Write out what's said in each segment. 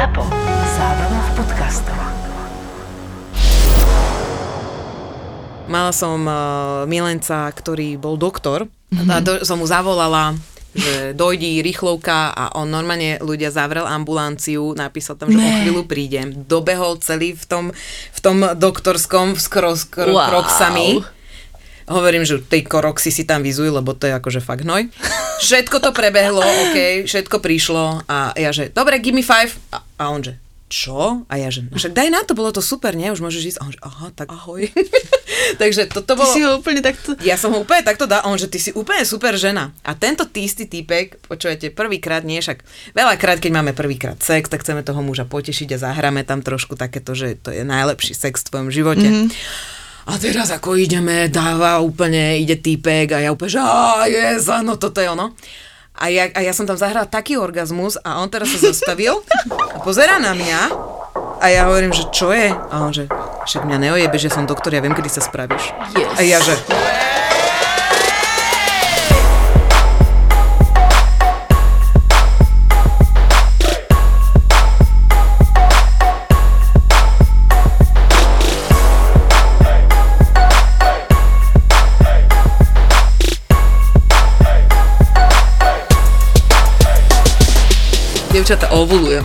ZAPO. Zábrná v podcastov. Mala som uh, milenca, ktorý bol doktor. Mm-hmm. A do, som mu zavolala, že dojdi rýchlovka a on normálne ľudia zavrel ambulanciu, napísal tam, že ne. o chvíľu prídem. Dobehol celý v tom, v tom doktorskom s kro, kro, wow. kroksami. Hovorím, že tej koroxy si tam vyzuj, lebo to je akože fakt hnoj. Všetko to prebehlo, OK, všetko prišlo a ja že, dobre, give me five. A, a on že, čo? A ja že, no však daj na to, bolo to super, nie? Už môžeš ísť. A on že, aha, tak ahoj. Takže toto bolo... Ty si ho úplne takto... Ja som ho úplne takto dal, on že ty si úplne super žena. A tento týstý týpek, počujete, prvýkrát nie, však veľakrát, keď máme prvýkrát sex, tak chceme toho muža potešiť a zahráme tam trošku takéto, že to je najlepší sex v tvojom živote. Mm-hmm. A teraz ako ideme, dáva úplne, ide týpek a ja úplne, že á, yes, áno, toto je ono. A ja, a ja som tam zahrala taký orgazmus a on teraz sa zastavil a pozera na mňa a ja hovorím, že čo je? A on že, však mňa neojebe, že som doktor, ja viem, kedy sa spravíš. Yes. A ja že... Dievčata, ovulujem.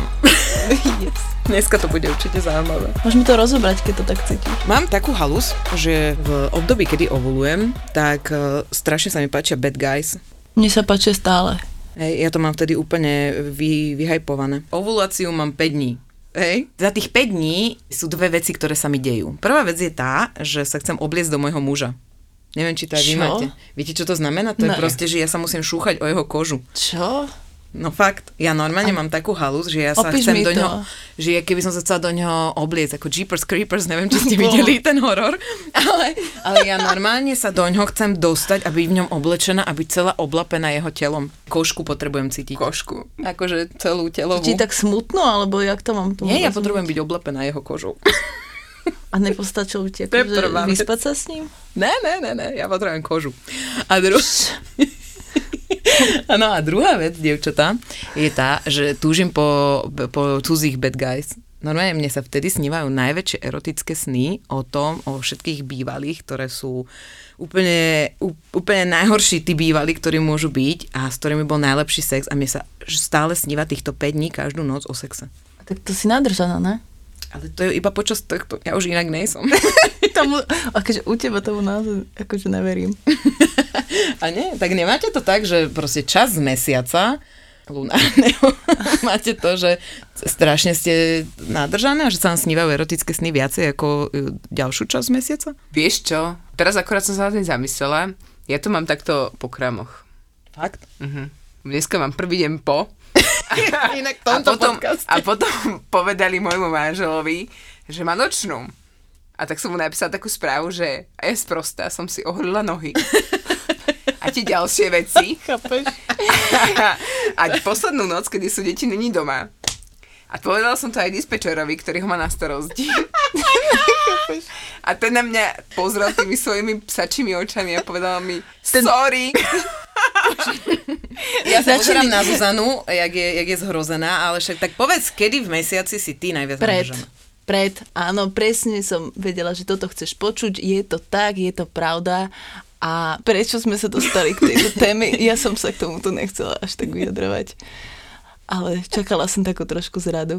Yes. Dneska to bude určite zaujímavé. Môžeme to rozobrať, keď to tak cítiš. Mám takú halus, že v období, kedy ovulujem, tak uh, strašne sa mi páčia bad guys. Mne sa páči stále. Hej, ja to mám vtedy úplne vy, vyhajpované. Ovuláciu mám 5 dní. Hej. Za tých 5 dní sú dve veci, ktoré sa mi dejú. Prvá vec je tá, že sa chcem obliecť do môjho muža. Neviem, či to aj vy máte. Viete, čo to znamená? To je Ne. proste, že ja sa musím šúchať o jeho kožu. Čo? No fakt, ja normálne mám takú halus, že ja sa Opíš chcem do to. ňoho, že ja keby som sa chcela do ňoho obliecť, ako Jeepers Creepers, neviem, či ste videli ten horor, ale, ale ja normálne sa do ňoho chcem dostať a byť v ňom oblečená a byť celá oblapená jeho telom. Košku potrebujem cítiť. Košku. Akože celú telovú. Či tak smutno, alebo jak to mám tomu Nie, ja potrebujem byť oblepená jeho kožou. A nepostačilo by ti akože vyspať sa s ním? Ne, ne, ne, ne, ja potrebujem kožu. A dru... No a druhá vec, dievčatá, je tá, že túžim po, po cudzích bad guys. Normálne mne sa vtedy snívajú najväčšie erotické sny o tom, o všetkých bývalých, ktoré sú úplne, úplne najhorší tí bývalí, ktorí môžu byť a s ktorými bol najlepší sex a mne sa stále sníva týchto 5 dní každú noc o sexe. Tak to si nadržaná, ne? Ale to je iba počas tohto, ja už inak nejsom. Tomu, akože u teba tomu naozaj akože neverím. A nie, tak nemáte to tak, že proste čas z mesiaca lunárneho máte to, že strašne ste nadržané a že sa vám snívajú erotické sny viacej ako e, ďalšiu časť mesiaca? Vieš čo? Teraz akorát som sa na tým zamyslela. Ja to mám takto po kramoch. Fakt? Mhm. Dneska mám prvý deň po. Inak v A tomto potom, podcaste. a potom povedali môjmu manželovi, že má nočnú. A tak som mu napísala takú správu, že a je sprostá, som si oholila nohy. A tie ďalšie veci. Chápeš? a poslednú noc, kedy sú deti není doma. A povedala som to aj dispečerovi, ktorý ho má na starosti. a ten na mňa pozrel tými svojimi psačími očami a povedal mi, sorry. Ja sa pozerám Začali- na Zuzanu, jak je, jak je zhrozená, ale však tak povedz, kedy v mesiaci si ty najviac Pred. nadržaná? Pred, áno, presne som vedela, že toto chceš počuť, je to tak, je to pravda a prečo sme sa dostali k tejto téme, ja som sa k tomuto nechcela až tak vyjadrovať. Ale čakala som takú trošku zradu.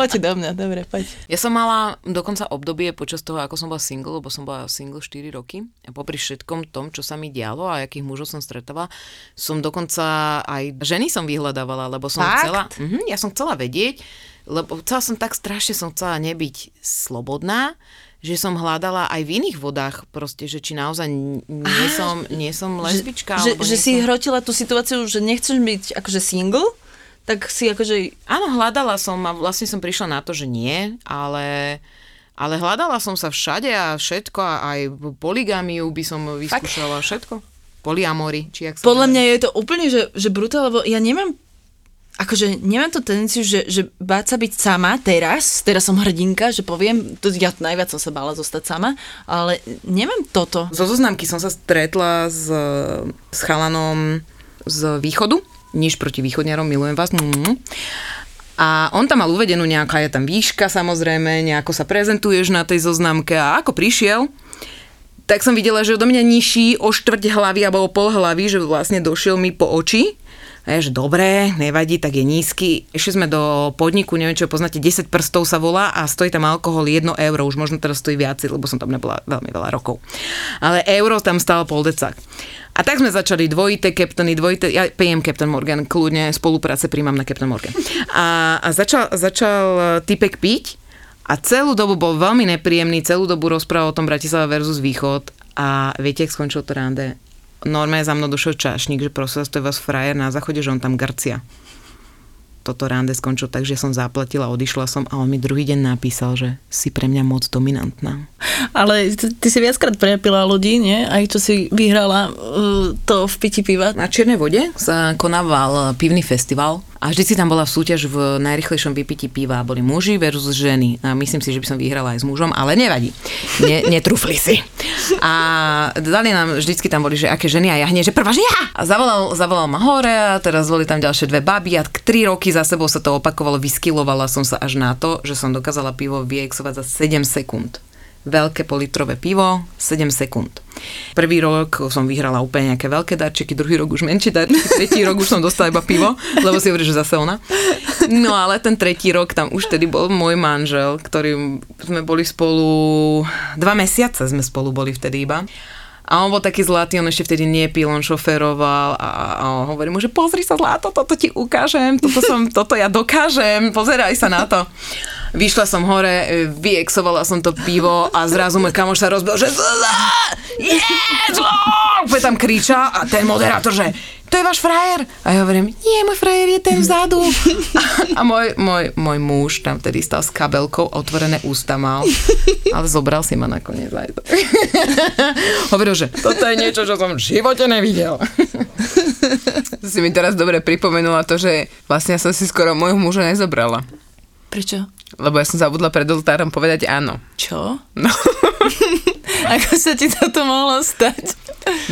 Poďte do mňa, dobre, poď. Ja som mala dokonca obdobie počas toho, ako som bola single, lebo som bola single 4 roky a popri všetkom tom, čo sa mi dialo a akých mužov som stretávala, som dokonca aj ženy som vyhľadávala, lebo som Fakt? chcela, mhm, ja som chcela vedieť, lebo chcela som tak strašne som chcela nebyť slobodná, že som hľadala aj v iných vodách proste, že či naozaj nie som, nie som lesbička. Že, alebo že nie si som... hrotila tú situáciu, že nechceš byť akože single, tak si akože... Áno, hľadala som a vlastne som prišla na to, že nie, ale, ale hľadala som sa všade a všetko a aj poligamiu by som vyskúšala všetko. Poliamory, či jak sa Podľa mňa je to úplne, že, že brutál, lebo ja nemám akože nemám tú tendenciu, že, že báť sa byť sama teraz, teraz som hrdinka, že poviem, to ja najviac som sa bála zostať sama, ale nemám toto. Zo zoznamky som sa stretla s, s chalanom z východu, nič proti východňarom, milujem vás. Mm. A on tam mal uvedenú nejaká je tam výška samozrejme, nejako sa prezentuješ na tej zoznamke a ako prišiel, tak som videla, že odo mňa nižší o štvrť hlavy alebo o pol hlavy, že vlastne došiel mi po oči. Ja, že dobré, nevadí, tak je nízky. Išli sme do podniku, neviem, čo poznáte, 10 prstov sa volá a stojí tam alkohol 1 euro, už možno teraz stojí viac, lebo som tam nebola veľmi veľa rokov. Ale euro tam stál pol decák. A tak sme začali dvojité Captainy, dvojité, ja pijem Captain Morgan, kľudne spolupráce príjmam na Captain Morgan. A, a začal, začal typek piť a celú dobu bol veľmi nepríjemný, celú dobu rozprával o tom Bratislava versus Východ a viete, ak skončil to rande? Normálne za mnou došiel čašník, že prosím vás, to je vás frajer na záchode, že on tam garcia. Toto rande skončil tak, že som zaplatila, odišla som a on mi druhý deň napísal, že si pre mňa moc dominantná. Ale ty, ty si viackrát prepila ľudí, nie? Aj čo si vyhrala uh, to v piti piva. Na Čiernej vode sa konával pivný festival a vždy si tam bola súťaž v najrychlejšom vypití piva. Boli muži versus ženy. A myslím si, že by som vyhrala aj s mužom, ale nevadí. Ne, netrúfli si. A dali nám, vždycky tam boli, že aké ženy a ja hneď, že prvá, že ja! A zavolal, zavolal ma hore a teraz boli tam ďalšie dve baby a tri roky za sebou sa to opakovalo, vyskylovala som sa až na to, že som dokázala pivo vyexovať za 7 sekúnd veľké politrové pivo, 7 sekúnd. Prvý rok som vyhrala úplne nejaké veľké darčeky, druhý rok už menšie darčeky, tretí rok už som dostala iba pivo, lebo si hovorí, že zase ona. No ale ten tretí rok tam už tedy bol môj manžel, ktorým sme boli spolu, dva mesiace sme spolu boli vtedy iba. A on bol taký zlatý, on ešte vtedy nepil, on šoferoval a, a hovorí mu, že pozri sa zlato, toto ti ukážem, toto, som, toto ja dokážem, pozeraj sa na to. Vyšla som hore, e, vyexovala som to pivo a zrazu môj kamoš sa rozbil, že yes, tam kriča a ten moderátor, že to je váš frajer? A ja hovorím, nie, môj frajer je ten vzadu. A, môj, môj, môj muž tam vtedy stal s kabelkou, otvorené ústa mal, ale zobral si ma nakoniec aj to. Hovoril, že toto je niečo, čo som v živote nevidel. Si mi teraz dobre pripomenula to, že vlastne som si skoro môjho muža nezobrala. Prečo? Lebo ja som zabudla pred oltárom povedať áno. Čo? No. Ako sa ti toto mohlo stať?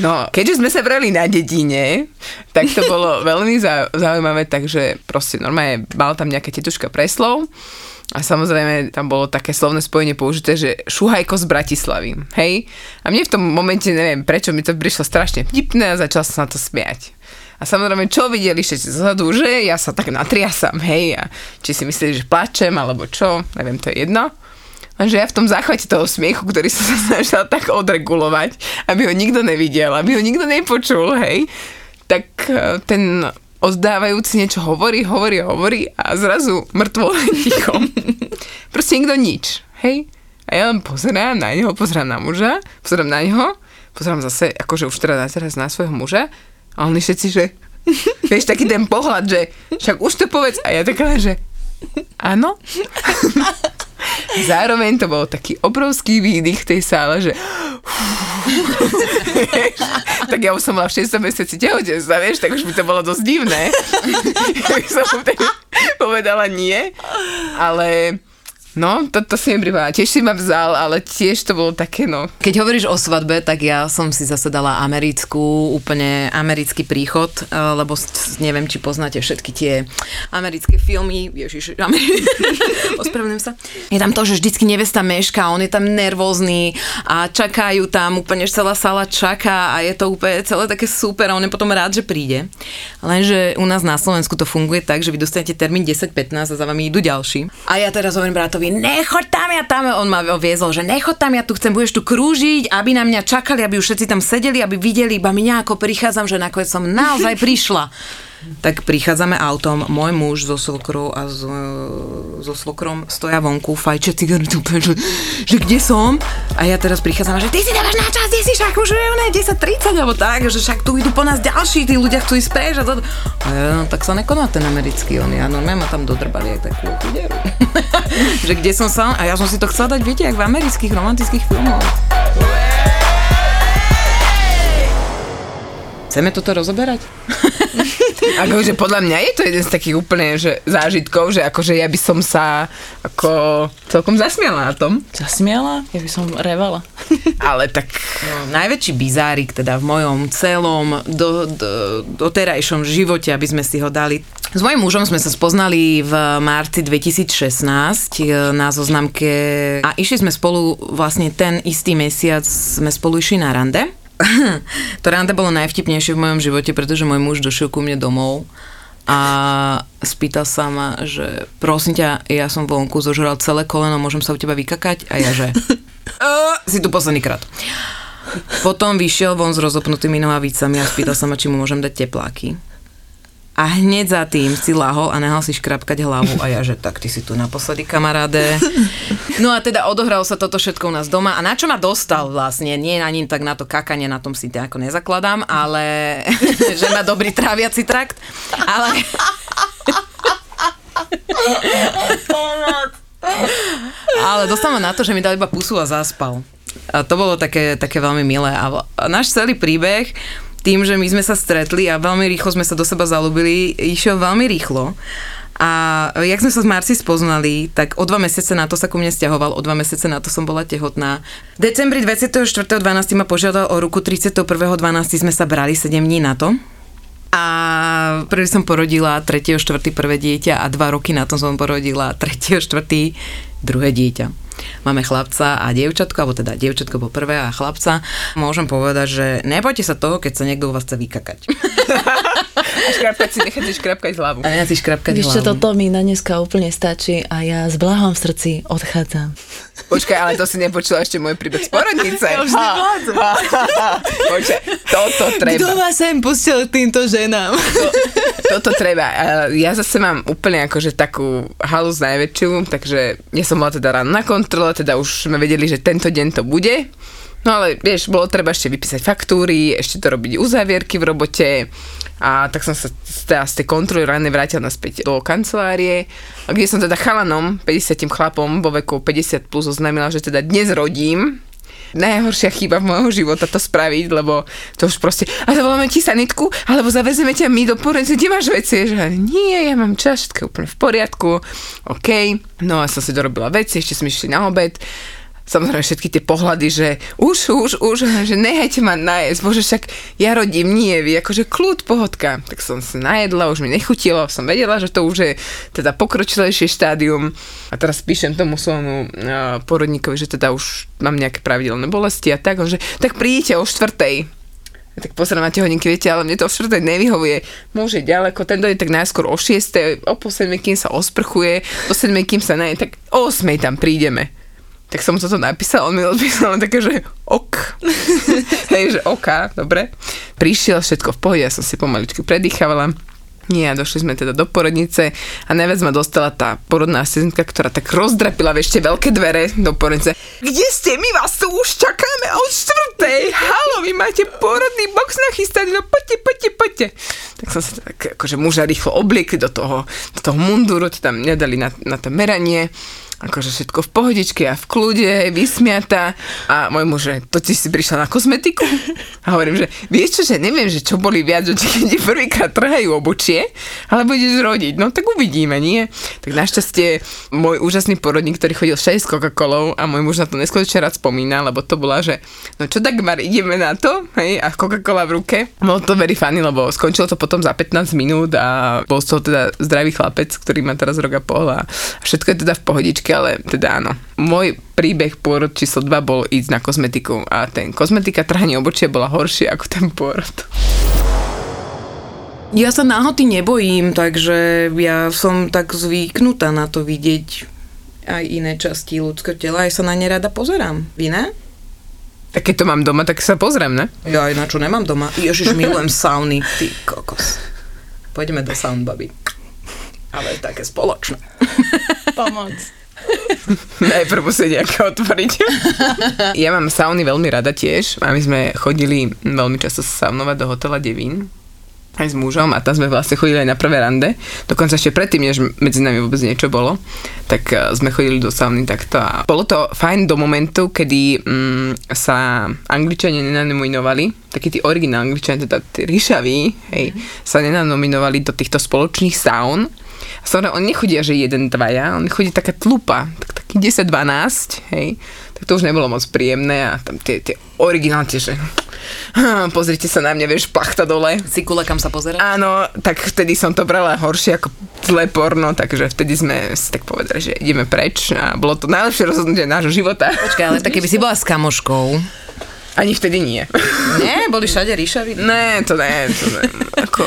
No, keďže sme sa vrali na dedine, tak to bolo veľmi zau- zaujímavé, takže proste normálne mala tam nejaká tetuška preslov a samozrejme tam bolo také slovné spojenie použité, že šuhajko z Bratislavy, hej? A mne v tom momente, neviem prečo, mi to prišlo strašne vtipné a začal som sa na to smiať. A samozrejme, čo videli všetci zozadu, že ja sa tak natriasam, hej, a či si mysleli, že plačem, alebo čo, neviem, to je jedno. Lenže ja v tom záchvate toho smiechu, ktorý som sa snažila tak odregulovať, aby ho nikto nevidel, aby ho nikto nepočul, hej, tak e, ten ozdávajúci niečo hovorí, hovorí, hovorí a zrazu mŕtvo ticho. Proste nikto nič, hej. A ja len pozerám na neho, pozerám na muža, pozerám na neho, pozerám zase, akože už teda teraz na svojho muža a oni všetci, že vieš, taký ten pohľad, že však už to povedz a ja taká, že áno. Zároveň to bol taký obrovský výdych v tej sále, že tak ja už som mala v 6. mesiaci tehotenstva, vieš, tak už by to bolo dosť divné. ja by som povedala nie, ale No, toto si mi pripáda. Tiež si ma vzal, ale tiež to bolo také, no. Keď hovoríš o svadbe, tak ja som si zase dala americkú, úplne americký príchod, eh, lebo neviem, či poznáte všetky tie americké filmy. Ježiš, Ameri- ospravedlňujem sa. Je tam to, že vždycky nevesta meška, on je tam nervózny a čakajú tam, úplne že celá sala čaká a je to úplne celé také super a on je potom rád, že príde. Lenže u nás na Slovensku to funguje tak, že vy dostanete termín 10-15 a za vami idú ďalší. A ja teraz hovorím bratovi, nechoď tam, ja tam, on ma viezol, že nechoď tam, ja tu chcem, budeš tu krúžiť, aby na mňa čakali, aby už všetci tam sedeli, aby videli iba mňa, ako prichádzam, že nakoniec som naozaj prišla. Tak prichádzame autom, môj muž so svokrou a so, so svokrom stoja vonku, fajče cigaretu, že, že kde som? A ja teraz prichádzam že ty si nemáš na čas, ty si však už je ne, 10.30 alebo tak, že však tu idú po nás ďalší, tí ľudia chcú ísť preč a, to, a ja, no, tak sa nekoná ten americký, on ja normálne ma tam dodrbali aj takú že kde som sa, a ja som si to chcela dať, viete, jak v amerických romantických filmoch. Chceme toto rozoberať? Akože podľa mňa je to jeden z takých úplne že zážitkov, že akože ja by som sa ako celkom zasmiala na tom. Zasmiala? Ja by som revala. Ale tak No, najväčší bizárik teda v mojom celom do, do, doterajšom živote, aby sme si ho dali. S mojím mužom sme sa spoznali v marci 2016 e, na zoznamke a išli sme spolu vlastne ten istý mesiac sme spolu išli na rande. to rande bolo najvtipnejšie v mojom živote, pretože môj muž došiel ku mne domov a spýtal sa ma, že prosím ťa, ja som vonku zožral celé koleno, môžem sa u teba vykakať? A ja že, "Uh, si tu posledný krát. Potom vyšiel von s rozopnutými nohavicami a spýtal sa ma, či mu môžem dať tepláky. A hneď za tým si lahol a nehal si škrapkať hlavu a ja, že tak ty si tu naposledy kamaráde. No a teda odohralo sa toto všetko u nás doma a na čo ma dostal vlastne, nie ani tak na to kakanie, na tom si nejako nezakladám, ale že má dobrý tráviaci trakt, ale... Ale dostal ma na to, že mi dal iba pusu a zaspal. A to bolo také, také veľmi milé. A náš celý príbeh, tým, že my sme sa stretli a veľmi rýchlo sme sa do seba zalúbili, išiel veľmi rýchlo. A jak sme sa s Marci spoznali, tak o dva mesiace na to sa ku mne stiahoval, o dva mesiace na to som bola tehotná. V decembri 24.12. ma požiadal o ruku, 31.12. sme sa brali 7 dní na to. A prvý som porodila 3. 4. prvé dieťa a dva roky na to som porodila 3. 4. druhé dieťa. Máme chlapca a dievčatko, alebo teda dievčatko po prvé a chlapca. Môžem povedať, že nebojte sa toho, keď sa niekto u vás chce vykakať. a škrapkať si, nechať si škrapkať hlavu. A ja si škrapkať Víš čo, hlavu. toto mi na dneska úplne stačí a ja s blahom v srdci odchádzam. Počkaj, ale to si nepočula ešte môj príbeh z porodnice. Ja už Počkaj, toto treba. ma sem pustil týmto ženám? Toto treba. Ja zase mám úplne akože takú halus najväčšiu, takže ja som bola teda ráno na kontrole, teda už sme vedeli, že tento deň to bude. No ale vieš, bolo treba ešte vypísať faktúry, ešte to robiť uzávierky v robote a tak som sa teda z tej kontroly ráne vrátila naspäť do kancelárie, kde som teda chalanom, 50 chlapom vo veku 50 plus oznámila, že teda dnes rodím najhoršia chyba v môjho života to spraviť, lebo to už proste, a zavoláme ti sanitku, alebo zavezeme ťa my do porodnice, kde máš veci? Že nie, ja mám čas, všetko úplne v poriadku, OK. No a som si dorobila veci, ešte sme išli na obed. Samozrejme všetky tie pohľady, že už, už, už, že nehajte ma najesť, bože však ja rodím, nie vy, akože kľud, pohodka. Tak som sa najedla, už mi nechutilo, som vedela, že to už je teda pokročilejšie štádium a teraz píšem tomu svojmu uh, porodníkovi, že teda už mám nejaké pravidelné bolesti a tak, že tak prídite o štvrtej. Ja tak pozerám na tie hodinky, viete, ale mne to o štvrtej nevyhovuje. Môže ďaleko, ten dojde tak najskôr o 6, o pol 7, kým sa osprchuje, o 7, kým sa naje, tak o 8 tam prídeme. Tak som toto napísal, on mi odpísal také, že ok. Hej, že ok, dobre. Prišiel všetko v pohode, ja som si pomaličky predýchávala. Nie, a došli sme teda do porodnice a najviac ma dostala tá porodná asistentka, ktorá tak rozdrapila ešte veľké dvere do porodnice. Kde ste? My vás tu už čakáme od štvrtej. Halo, vy máte porodný box nachystaný, no poďte, poďte, poďte. Tak som sa tak akože muža rýchlo obliekli do toho, do toho munduru, to tam nedali na, na to meranie akože všetko v pohodičke a v kľude, vysmiata a môj muž, že to ti si prišla na kozmetiku? A hovorím, že vieš čo, že neviem, že čo boli viac, že keď ti prvýkrát trhajú obočie, alebo ideš rodiť, no tak uvidíme, nie? Tak našťastie môj úžasný porodník, ktorý chodil 6 s Coca-Colou a môj muž na to neskonečne rád spomína, lebo to bola, že no čo tak Mar, ideme na to, hej, a Coca-Cola v ruke. Bolo to very funny, lebo skončilo to potom za 15 minút a bol z toho teda zdravý chlapec, ktorý má teraz rok a pol a všetko je teda v pohodičke, ale teda áno. Môj príbeh pôrod číslo 2 bol ísť na kozmetiku a ten kozmetika trhanie obočie bola horšie ako ten pôrod. Ja sa náhoty nebojím, takže ja som tak zvyknutá na to vidieť aj iné časti ľudského tela, aj sa na ne rada pozerám. Vy ne? Tak keď to mám doma, tak sa pozriem, ne? Ja aj na čo nemám doma. Ježiš, milujem sauny. Ty kokos. Poďme do saun, babi. Ale také spoločné. Pomoc. Najprv musí nejaké otvoriť. ja mám sauny veľmi rada tiež a my sme chodili veľmi často sa saunovať do hotela Devín. aj s mužom a tam sme vlastne chodili aj na prvé rande. Dokonca ešte predtým, než medzi nami vôbec niečo bolo, tak eh, sme chodili do sauny takto a bolo to fajn do momentu, kedy mm, sa Angličania nenanominovali, takí tí originálni Angličania, teda tí ríšaví, hej, sa nenanominovali do týchto spoločných saun. Samozrejme, oni nechodia, že jeden, dvaja, oni chodí taká tlupa, tak, taký 10-12, hej, tak to už nebolo moc príjemné a tam tie, tie originálne, že pozrite sa na mňa, vieš, plachta dole. Cikule, kam sa pozerať? Áno, tak vtedy som to brala horšie ako zlé porno, takže vtedy sme si tak povedali, že ideme preč a bolo to najlepšie rozhodnutie nášho života. Počkaj, ale tak keby si bola s kamoškou. Ani vtedy nie. Nie, boli všade ríšaví. Ne, to ne, to ne. Ako,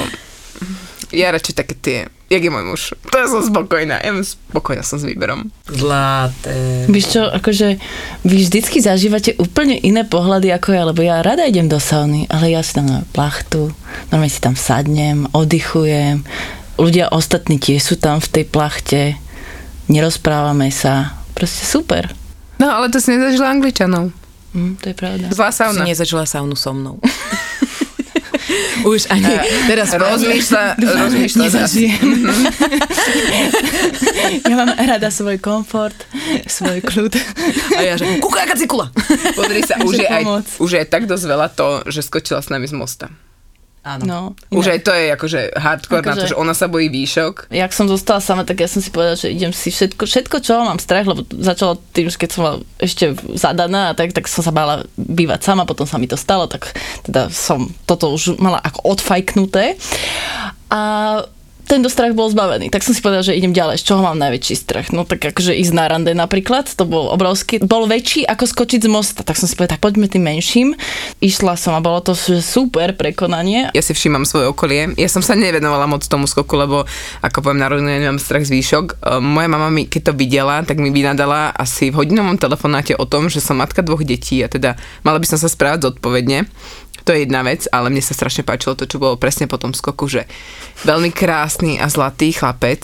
ja radšej také tie, jak je môj muž. To ja som spokojná, ja spokojná som s výberom. Zlaté. Víš čo, akože vy vždycky zažívate úplne iné pohľady ako ja, lebo ja rada idem do sauny, ale ja si tam na plachtu, normálne si tam sadnem, oddychujem, ľudia ostatní tiež sú tam v tej plachte, nerozprávame sa, proste super. No, ale to si nezažila Angličanov. Hm, to je pravda. Zlá Si sauna. nezažila saunu so mnou. Už ani teraz Rozmýšľa, rozmýšľa. Nezažijem. ja mám rada svoj komfort, svoj kľud. A ja že, kúka, aká cikula. Pozri sa, už je, aj, už je tak dosť veľa to, že skočila s nami z mosta. Áno. No, Už aj to je akože hardcore na to, Akože- že ona sa bojí výšok. Jak som zostala sama, tak ja som si povedala, že idem si všetko, všetko čo mám strach, lebo začalo tým, že keď som bola ešte zadaná, a tak, tak som sa bála bývať sama, potom sa mi to stalo, tak teda som toto už mala ako odfajknuté. A tento strach bol zbavený. Tak som si povedala, že idem ďalej. Z čoho mám najväčší strach? No tak akože ísť na rande napríklad, to bol obrovský. Bol väčší ako skočiť z mosta. Tak som si povedala, tak poďme tým menším. Išla som a bolo to super prekonanie. Ja si všímam svoje okolie. Ja som sa nevenovala moc tomu skoku, lebo ako poviem na rovinu, ja nemám strach z výšok. E, Moja mama mi, keď to videla, tak mi vynadala asi v hodinovom telefonáte o tom, že som matka dvoch detí a teda mala by som sa správať zodpovedne. To je jedna vec, ale mne sa strašne páčilo to, čo bolo presne po tom skoku, že veľmi krásny a zlatý chlapec.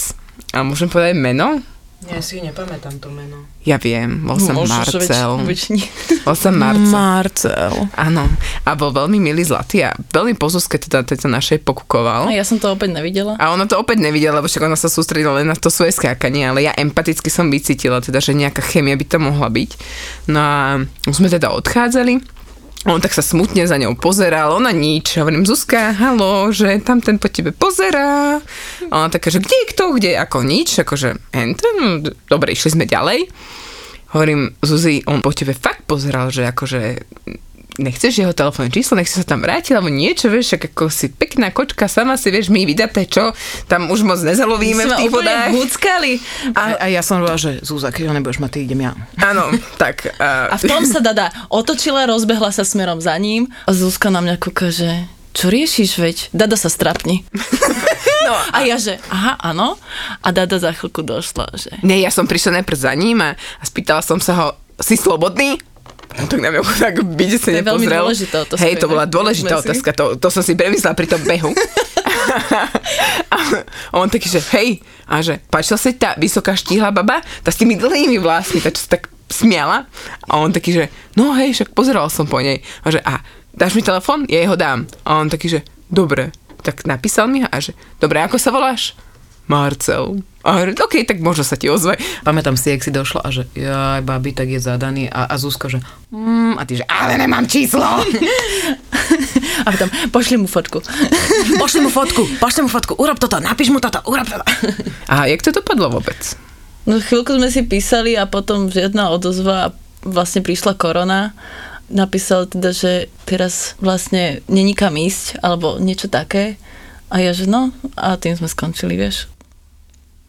A môžem povedať meno? Ja si nepamätám to meno. Ja viem, bol som Môžeš, veď- Marcel. nie. Bol som Marcel. Marcel. Áno. A bol veľmi milý zlatý a veľmi pozúske teda tejto našej pokukoval. A ja som to opäť nevidela. A ona to opäť nevidela, lebo však ona sa sústredila len na to svoje skákanie, ale ja empaticky som vycítila, teda, že nejaká chemia by to mohla byť. No a už sme teda odchádzali. On tak sa smutne za ňou pozeral, ona nič. Hovorím, Zuzka, halo, že tam ten po tebe pozerá. A ona taká, že kde je kto, kde, ako nič, akože enten, no, dobre, išli sme ďalej. Hovorím, Zuzi, on po tebe fakt pozeral, že akože nechceš jeho telefónne číslo, nech si sa tam vrátiť, alebo niečo, vieš, však ako si pekná kočka, sama si, vieš, my vydaté, čo, tam už moc nezalovíme v tých úplne vodách. huckali. A, a ja som hovorila, že Zúza, keď ho nebudeš mať, ty idem ja. Áno, tak. A Uh, v tom sa Dada otočila, rozbehla sa smerom za ním a Zuzka na mňa kúka, že čo riešiš, veď? Dada sa strapni. no, A ja, že aha, áno. A Dada za chvíľku došla, že nie, ja som prišla najprv za ním a, a spýtala som sa ho, si slobodný? No tak na mňa tak To je veľmi dôležitá otázka, Hej, to bola dôležitá otázka, to, to som si premyslela pri tom behu. a on taký, že hej, a že páčila sa tá vysoká štíhla baba, tá s tými dlhými vlásmi, tá čo sa tak smiala. A on taký, že no hej, však pozeral som po nej. A že a dáš mi telefon? Ja jej ho dám. A on taký, že dobre. Tak napísal mi ho a že dobre, ako sa voláš? Marcel. A hovorím, OK, tak možno sa ti ozve. Pamätám si, jak si došla a že jaj, babi, tak je zadaný a, a Zuzka, že mm, a ty, že ale nemám číslo. a potom pošli mu fotku. Pošli mu fotku, pošli mu fotku, urob toto, napíš mu toto, urob toto. A jak to dopadlo vôbec? No chvíľku sme si písali a potom žiadna odozva a vlastne prišla korona. Napísal teda, že teraz vlastne není kam ísť, alebo niečo také. A ja, že no, a tým sme skončili, vieš.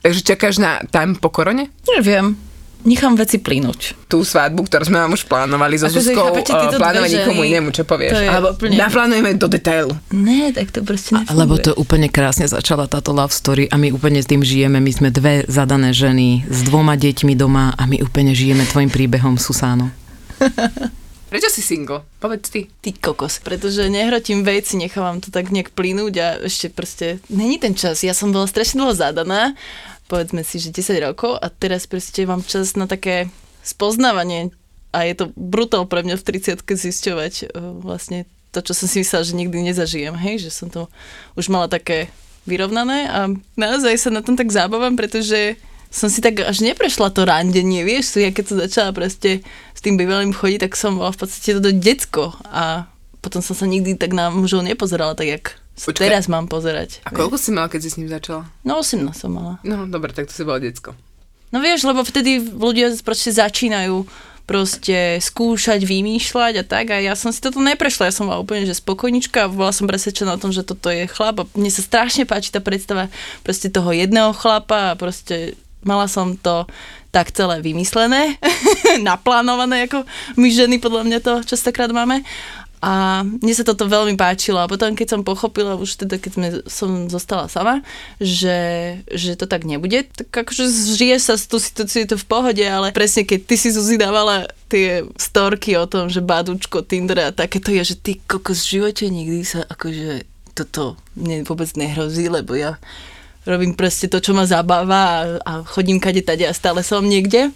Takže čakáš na time po korone? Neviem, nechám veci plínuť. Tú svadbu, ktorú sme vám už plánovali so Akože Zuzkou, chápete, plánujeme ženy, nikomu inému, čo povieš. Alebo úplne- naplánujeme do detailu. Ne, tak to proste nefunguje. Lebo to úplne krásne začala táto love story a my úplne s tým žijeme. My sme dve zadané ženy s dvoma deťmi doma a my úplne žijeme tvojim príbehom, Susáno. Prečo si single? Povedz ty. Ty kokos. Pretože nehrotím veci, nechávam to tak nejak plynúť a ešte proste není ten čas. Ja som bola strašne dlho zadaná, povedzme si, že 10 rokov a teraz proste mám čas na také spoznávanie a je to brutál pre mňa v 30 zisťovať eh, vlastne to, čo som si myslela, že nikdy nezažijem, hej, že som to už mala také vyrovnané a naozaj sa na tom tak zábavam, pretože som si tak až neprešla to randenie, vieš, ja keď som začala proste tým bývalým chodiť, tak som bola v podstate to decko a potom som sa nikdy tak na mužov nepozerala, tak jak Počkaj. teraz mám pozerať. A koľko si mala, keď si s ním začala? No 18 som mala. No, dobre, tak to si bola decko. No vieš, lebo vtedy ľudia proste začínajú proste skúšať, vymýšľať a tak a ja som si toto neprešla, ja som bola úplne že spokojnička a bola som presvedčená o tom, že toto je chlap a mne sa strašne páči tá predstava proste toho jedného chlapa a proste mala som to tak celé vymyslené, naplánované, ako my ženy podľa mňa to častokrát máme. A mne sa toto veľmi páčilo a potom, keď som pochopila, už teda, keď sme, som zostala sama, že, že to tak nebude, tak akože žije sa s tú situáciu to v pohode, ale presne keď ty si Zuzi dávala tie storky o tom, že badučko, Tinder a takéto je, že ty kokos v živote nikdy sa akože toto mne vôbec nehrozí, lebo ja robím proste to, čo ma zabáva a, a chodím kade tade a stále som niekde.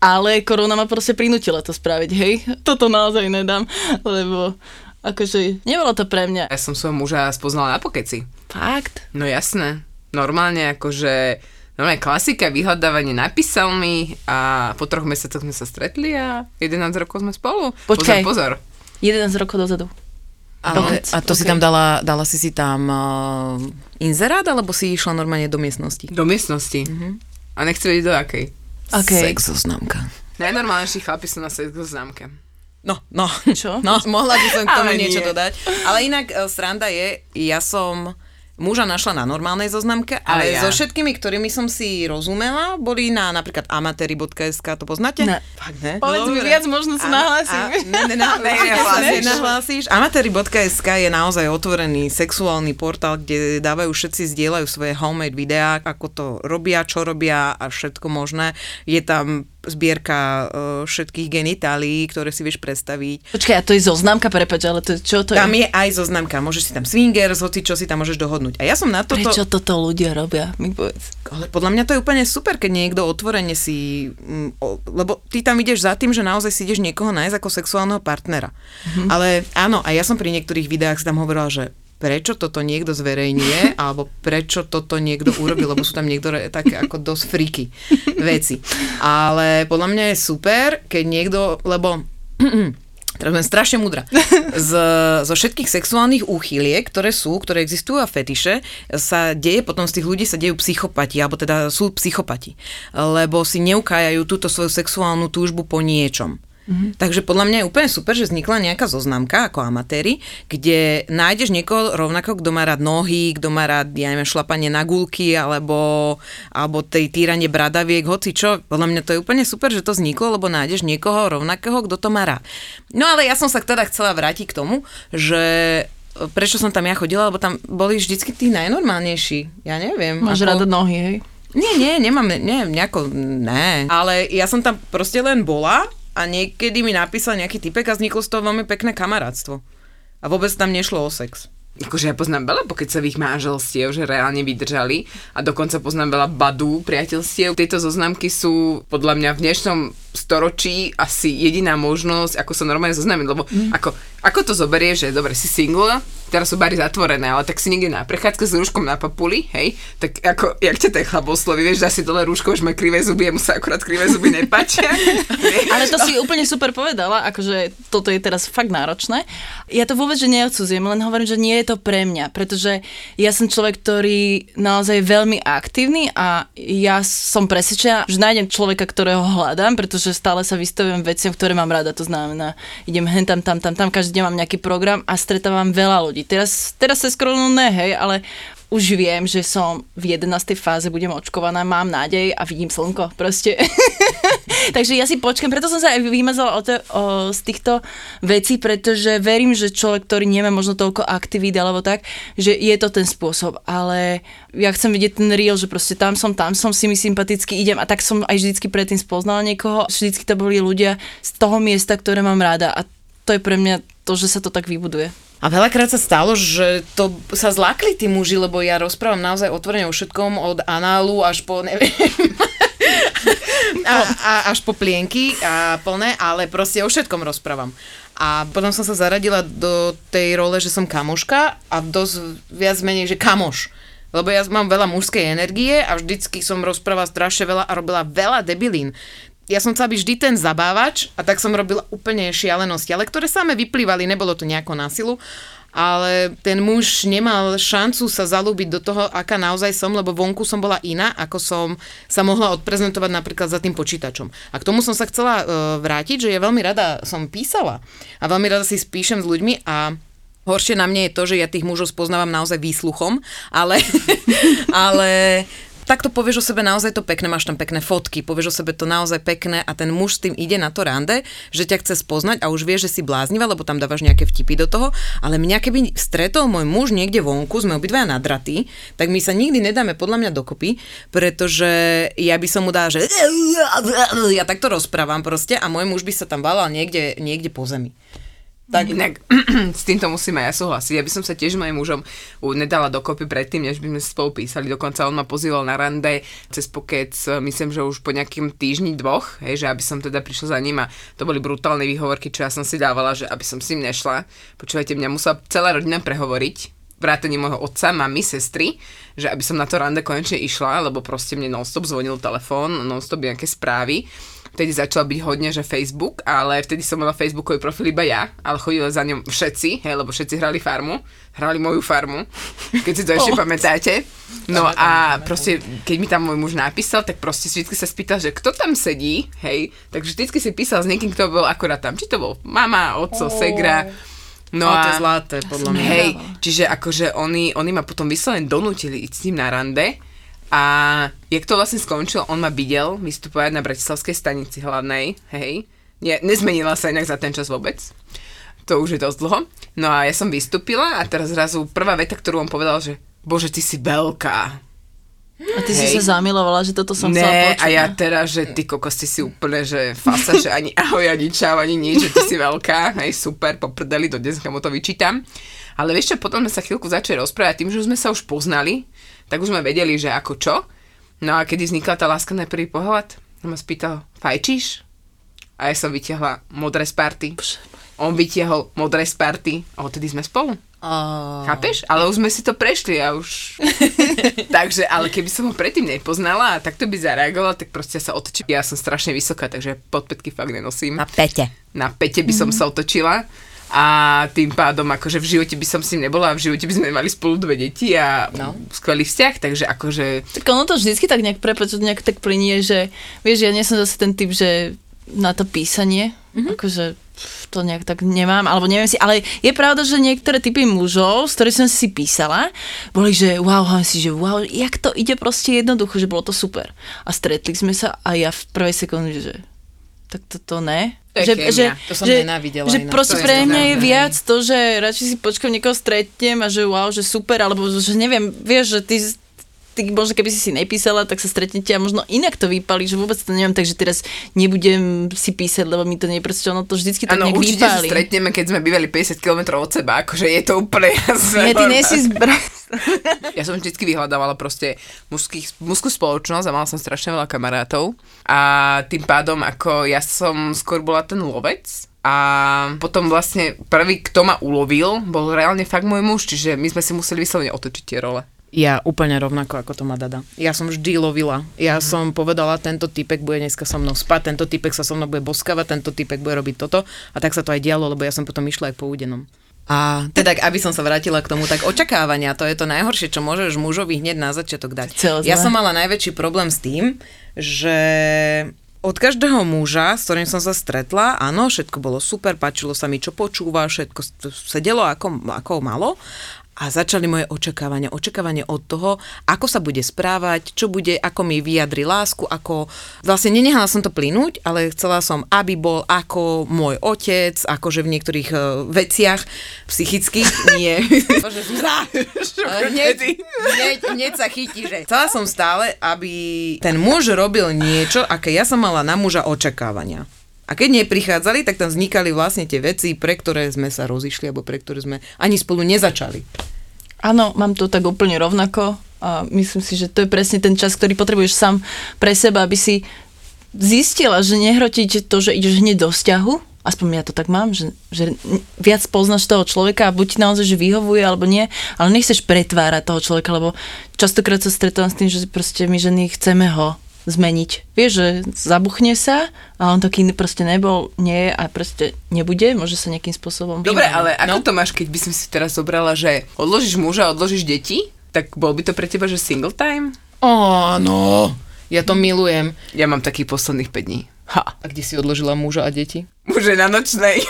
Ale korona ma proste prinútila to spraviť, hej. Toto naozaj nedám, lebo akože nebolo to pre mňa. Ja som svojho muža spoznala na pokeci. Fakt? No jasné. Normálne akože... Normálne klasika, vyhľadávanie napísal mi a po troch mesiacoch sme sa stretli a 11 rokov sme spolu. Počkaj. Pozor, pozor. 11 rokov dozadu. Ale, a to si okej. tam dala, dala si si tam uh, inzerát, alebo si išla normálne do miestnosti? Do miestnosti. Mm-hmm. A nechci vedieť do akej. Okay. Sex zoznámka. Najnormálnejší chlapi sú na sex známke. No, no. Čo? No, mohla by som k tomu niečo nie. dodať. Ale inak e, sranda je, ja som muža našla na normálnej zoznamke, ale ja. so všetkými, ktorými som si rozumela, boli na napríklad amatéry.sk, to poznáte? Ne. Fakt, ne? Povedz mi Dobre. viac, možno sa A- nahlásim. a- Ne, ne, ne, Ne, je naozaj otvorený sexuálny portál, kde dávajú všetci, zdieľajú svoje homemade videá, ako to robia, čo robia a všetko možné. Je tam zbierka uh, všetkých genitálií, ktoré si vieš predstaviť. Počkaj, a to je zoznamka, prepač, ale to, čo to Tam je? je aj zoznamka, môžeš si tam swingers, hoci čo si tam môžeš dohodnúť. A ja som na toto... Prečo toto ľudia robia? Mi povedz. Ale podľa mňa to je úplne super, keď niekto otvorene si... mm, Lebo ty tam ideš za tým, že naozaj si ideš niekoho nájsť ako sexuálneho partnera. Mhm. Ale áno, a ja som pri niektorých videách si tam hovorila, že prečo toto niekto zverejňuje, alebo prečo toto niekto urobil, lebo sú tam niektoré také ako dosť friky veci. Ale podľa mňa je super, keď niekto, lebo teraz budem strašne mudra. Z, zo všetkých sexuálnych úchyliek, ktoré sú, ktoré existujú a fetiše, sa deje, potom z tých ľudí sa dejú psychopati, alebo teda sú psychopati. Lebo si neukájajú túto svoju sexuálnu túžbu po niečom. Mm-hmm. Takže podľa mňa je úplne super, že vznikla nejaká zoznamka ako amatéri, kde nájdeš niekoho rovnako, kto má rád nohy, kto má rád, ja neviem, šlapanie na gulky, alebo, alebo tej týranie bradaviek, hoci čo. Podľa mňa to je úplne super, že to vzniklo, lebo nájdeš niekoho rovnakého, kto to má rád. No ale ja som sa teda chcela vrátiť k tomu, že prečo som tam ja chodila, lebo tam boli vždycky tí najnormálnejší. Ja neviem. Máš rada nohy, hej? Nie, nie, nemám, nie, nejako, ne. Ale ja som tam proste len bola a niekedy mi napísal nejaký typek a vzniklo z toho veľmi pekné kamarátstvo. A vôbec tam nešlo o sex. Akože ja poznám veľa pokecových manželstiev, že reálne vydržali a dokonca poznám veľa badú priateľstiev. Tieto zoznamky sú podľa mňa v dnešnom storočí asi jediná možnosť, ako sa normálne zoznamiť, lebo mm. ako, ako to zoberieš, že dobre, si single, teraz sú bary zatvorené, ale tak si niekde na prechádzke s rúškom na papuli, hej, tak ako, jak ťa ten chlap osloví, vieš, dá si dole rúško, už má krivé zuby, jemu sa akurát krivé zuby nepáčia. Ale to si úplne super povedala, akože toto je teraz fakt náročné. Ja to vôbec, že neodsudzujem, len hovorím, že nie je to pre mňa, pretože ja som človek, ktorý naozaj je veľmi aktívny a ja som presvedčená, že nájdem človeka, ktorého hľadám, pretože stále sa vystavujem veciam, ktoré mám rada. To znamená, idem hen tam, tam, tam, tam, každý deň mám nejaký program a stretávam veľa ľudí. Teraz, teraz sa skoro ne, hej, ale už viem, že som v 11. fáze budem očkovaná, mám nádej a vidím slnko. Proste. Takže ja si počkam, preto som sa aj vymazala o to, o, z týchto vecí, pretože verím, že človek, ktorý nemá možno toľko aktivít alebo tak, že je to ten spôsob. Ale ja chcem vidieť ten real, že proste tam som, tam som, si mi sympaticky idem a tak som aj vždycky predtým spoznala niekoho. Vždycky to boli ľudia z toho miesta, ktoré mám rada a to je pre mňa to, že sa to tak vybuduje. A veľakrát sa stalo, že to sa zlákli tí muži, lebo ja rozprávam naozaj otvorene o všetkom, od análu až po, neviem, a, a až po plienky a plné, ale proste o všetkom rozprávam. A potom som sa zaradila do tej role, že som kamoška a dosť viac menej, že kamoš. Lebo ja mám veľa mužskej energie a vždycky som rozprávala strašne veľa a robila veľa debilín. Ja som chcela byť vždy ten zabávač a tak som robila úplne šialenosti, ale ktoré same vyplývali, nebolo to nejako násilu ale ten muž nemal šancu sa zalúbiť do toho, aká naozaj som, lebo vonku som bola iná, ako som sa mohla odprezentovať napríklad za tým počítačom. A k tomu som sa chcela uh, vrátiť, že ja veľmi rada som písala a veľmi rada si spíšem s ľuďmi a Horšie na mne je to, že ja tých mužov spoznávam naozaj výsluchom, ale, ale takto povieš o sebe naozaj to pekné, máš tam pekné fotky, povieš o sebe to naozaj pekné a ten muž s tým ide na to rande, že ťa chce spoznať a už vie, že si blázniva, lebo tam dávaš nejaké vtipy do toho, ale mňa keby stretol môj muž niekde vonku, sme obidvaja nadratí, tak my sa nikdy nedáme podľa mňa dokopy, pretože ja by som mu dala, že ja takto rozprávam proste a môj muž by sa tam valal niekde, niekde po zemi. Tak inak s týmto musím aj ja súhlasiť. Ja by som sa tiež mojim mužom nedala dokopy predtým, než by sme spolu písali. Dokonca on ma pozýval na rande cez pokec, myslím, že už po nejakým týždni dvoch, hej, že aby som teda prišla za ním a to boli brutálne výhovorky, čo ja som si dávala, že aby som s ním nešla. Počúvajte, mňa musela celá rodina prehovoriť, vrátane môjho otca, mami, sestry, že aby som na to rande konečne išla, lebo proste mne nonstop zvonil telefón, nonstop nejaké správy vtedy začal byť hodne, že Facebook, ale vtedy som mala Facebookový profil iba ja, ale chodili za ňom všetci, hej, lebo všetci hrali farmu, hrali moju farmu, keď si to ešte pamätáte. No a proste, keď mi tam môj muž napísal, tak proste vždy sa spýtal, že kto tam sedí, hej, takže vždy si písal s niekým, kto bol akorát tam, či to bol mama, otco, segra, No a to je zlaté, podľa mňa. Hej, čiže akože oni, oni ma potom vyslovene donútili ísť s ním na rande a jak to vlastne skončilo, on ma videl vystupovať na Bratislavskej stanici hlavnej, hej. Nie, nezmenila sa inak za ten čas vôbec. To už je dosť dlho. No a ja som vystúpila a teraz zrazu prvá veta, ktorú on povedal, že bože, ty si veľká. A ty si Hej. sa zamilovala, že toto som chcela Ne, počuť. a ja no. teraz, že ty kokos, ty si úplne, že fasa, že ani ahoj, ani čau, ani nič, že ty si veľká, hej, super, poprdeli, do dneska mu to vyčítam. Ale vieš čo, potom sme sa chvíľku začali rozprávať, tým, že sme sa už poznali, tak už sme vedeli, že ako čo. No a kedy vznikla tá láska na prvý pohľad, on ma spýtal, fajčíš? A ja som vytiahla modré z party. On vytiahol modré z party a odtedy sme spolu. A... Chápeš? Ale už sme si to prešli a už... takže, ale keby som ho predtým nepoznala a takto by zareagovala, tak proste sa otočí. Ja som strašne vysoká, takže podpätky fakt nenosím. Na pete. Na pete by som sa otočila a tým pádom akože v živote by som s ním nebola a v živote by sme mali spolu dve deti a No. skvelý vzťah, takže akože Tak ono to vždycky tak nejak prepač, nejak tak plinie, že vieš, ja nie som zase ten typ, že na to písanie, mm-hmm. akože to nejak tak nemám, alebo neviem si, ale je pravda, že niektoré typy mužov, s ktorými som si písala, boli, že wow, hovorím si, že wow, jak to ide proste jednoducho, že bolo to super. A stretli sme sa a ja v prvej sekunde, že tak toto ne. To že, chémia. že, To som že, nenávidela že inak. proste To pre mňa je viac to, že radšej si počkám niekoho stretnem a že wow, že super, alebo že neviem, vieš, že ty, ty možno keby si si nepísala, tak sa stretnete a možno inak to vypálí, že vôbec to neviem, takže teraz nebudem si písať, lebo mi to neproste, ono to vždycky tak Áno, nejak určite sa vypálí. stretneme, keď sme bývali 50 km od seba, akože je to úplne jasné. Nie, ty nie si zbra... Ja som vždycky vyhľadávala proste mužských, mužskú spoločnosť a mala som strašne veľa kamarátov a tým pádom ako ja som skôr bola ten lovec a potom vlastne prvý, kto ma ulovil, bol reálne fakt môj muž, čiže my sme si museli vyslovene otočiť tie role. Ja úplne rovnako, ako to má Dada. Ja som vždy lovila. Ja Mhm. som povedala, tento typek bude dneska so mnou spať, tento typek sa so mnou bude boskavať, tento typek bude robiť toto. A tak sa to aj dialo, lebo ja som potom išla aj po údenom. A teda, aby som sa vrátila k tomu, tak očakávania, to je to najhoršie, čo môžeš mužovi hneď na začiatok dať. Celé Ja som mala najväčší problém s tým, že od každého muža, s ktorým som sa stretla, áno, všetko bolo super, páčilo sa mi, čo počúva, všetko sedelo ako, ako malo. A začali moje očakávania. Očakávanie od toho, ako sa bude správať, čo bude, ako mi vyjadri lásku, ako... Vlastne nenehala som to plynúť, ale chcela som, aby bol ako môj otec, akože v niektorých uh, veciach psychických, nie. Bože, Zuzá! hneď, hneď, hneď sa chytí, že... Chcela som stále, aby ten muž robil niečo, aké ja som mala na muža očakávania. A keď neprichádzali, tak tam vznikali vlastne tie veci, pre ktoré sme sa rozišli, alebo pre ktoré sme ani spolu nezačali. Áno, mám to tak úplne rovnako a myslím si, že to je presne ten čas, ktorý potrebuješ sám pre seba, aby si zistila, že nehrotíte to, že ideš hneď do vzťahu, aspoň ja to tak mám, že, že viac poznáš toho človeka a buď ti naozaj, že vyhovuje alebo nie, ale nechceš pretvárať toho človeka, lebo častokrát sa stretávam s tým, že proste my ženy chceme ho zmeniť. Vieš, že zabuchne sa a on taký proste nebol, nie a proste nebude, môže sa nejakým spôsobom... Dobre, ale No. ako to máš, keď by som si teraz zobrala, že odložíš muža, odložíš deti? Tak bol by to pre teba, že single time? Áno, ja to milujem. Ja mám takých posledných 5 dní. Ha. A kde si odložila muža a deti? Muže na nočnej.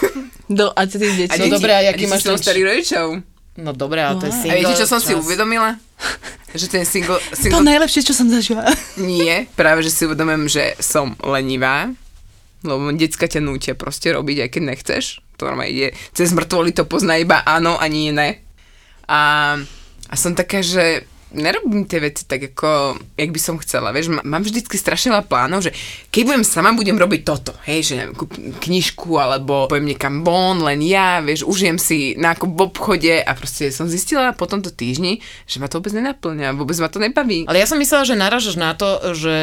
Do, a ty deti. A No deti, dobre, a a jaký deti máš starých rodičov. No dobré, ale to je single A viete, čo som si čas. uvedomila? Že ten single, To single najlepšie, čo som zažila. nie, práve že si uvedomujem, že som lenivá, lebo decka ťa nútia proste robiť, aj keď nechceš. To normálne ide, cez mŕtvoly to pozná iba áno a nie ne. A, a som taká, že nerobím tie veci tak, ako, jak by som chcela. Vieš, má- mám vždycky strašne veľa plánov, že keď budem sama, budem robiť toto. Hej, že neviem, kúpim knižku, alebo pojem niekam von, len ja, vieš, užijem si nákup v obchode a proste som zistila po tomto týždni, že ma to vôbec nenaplňa, vôbec ma to nebaví. Ale ja som myslela, že naražaš na to, že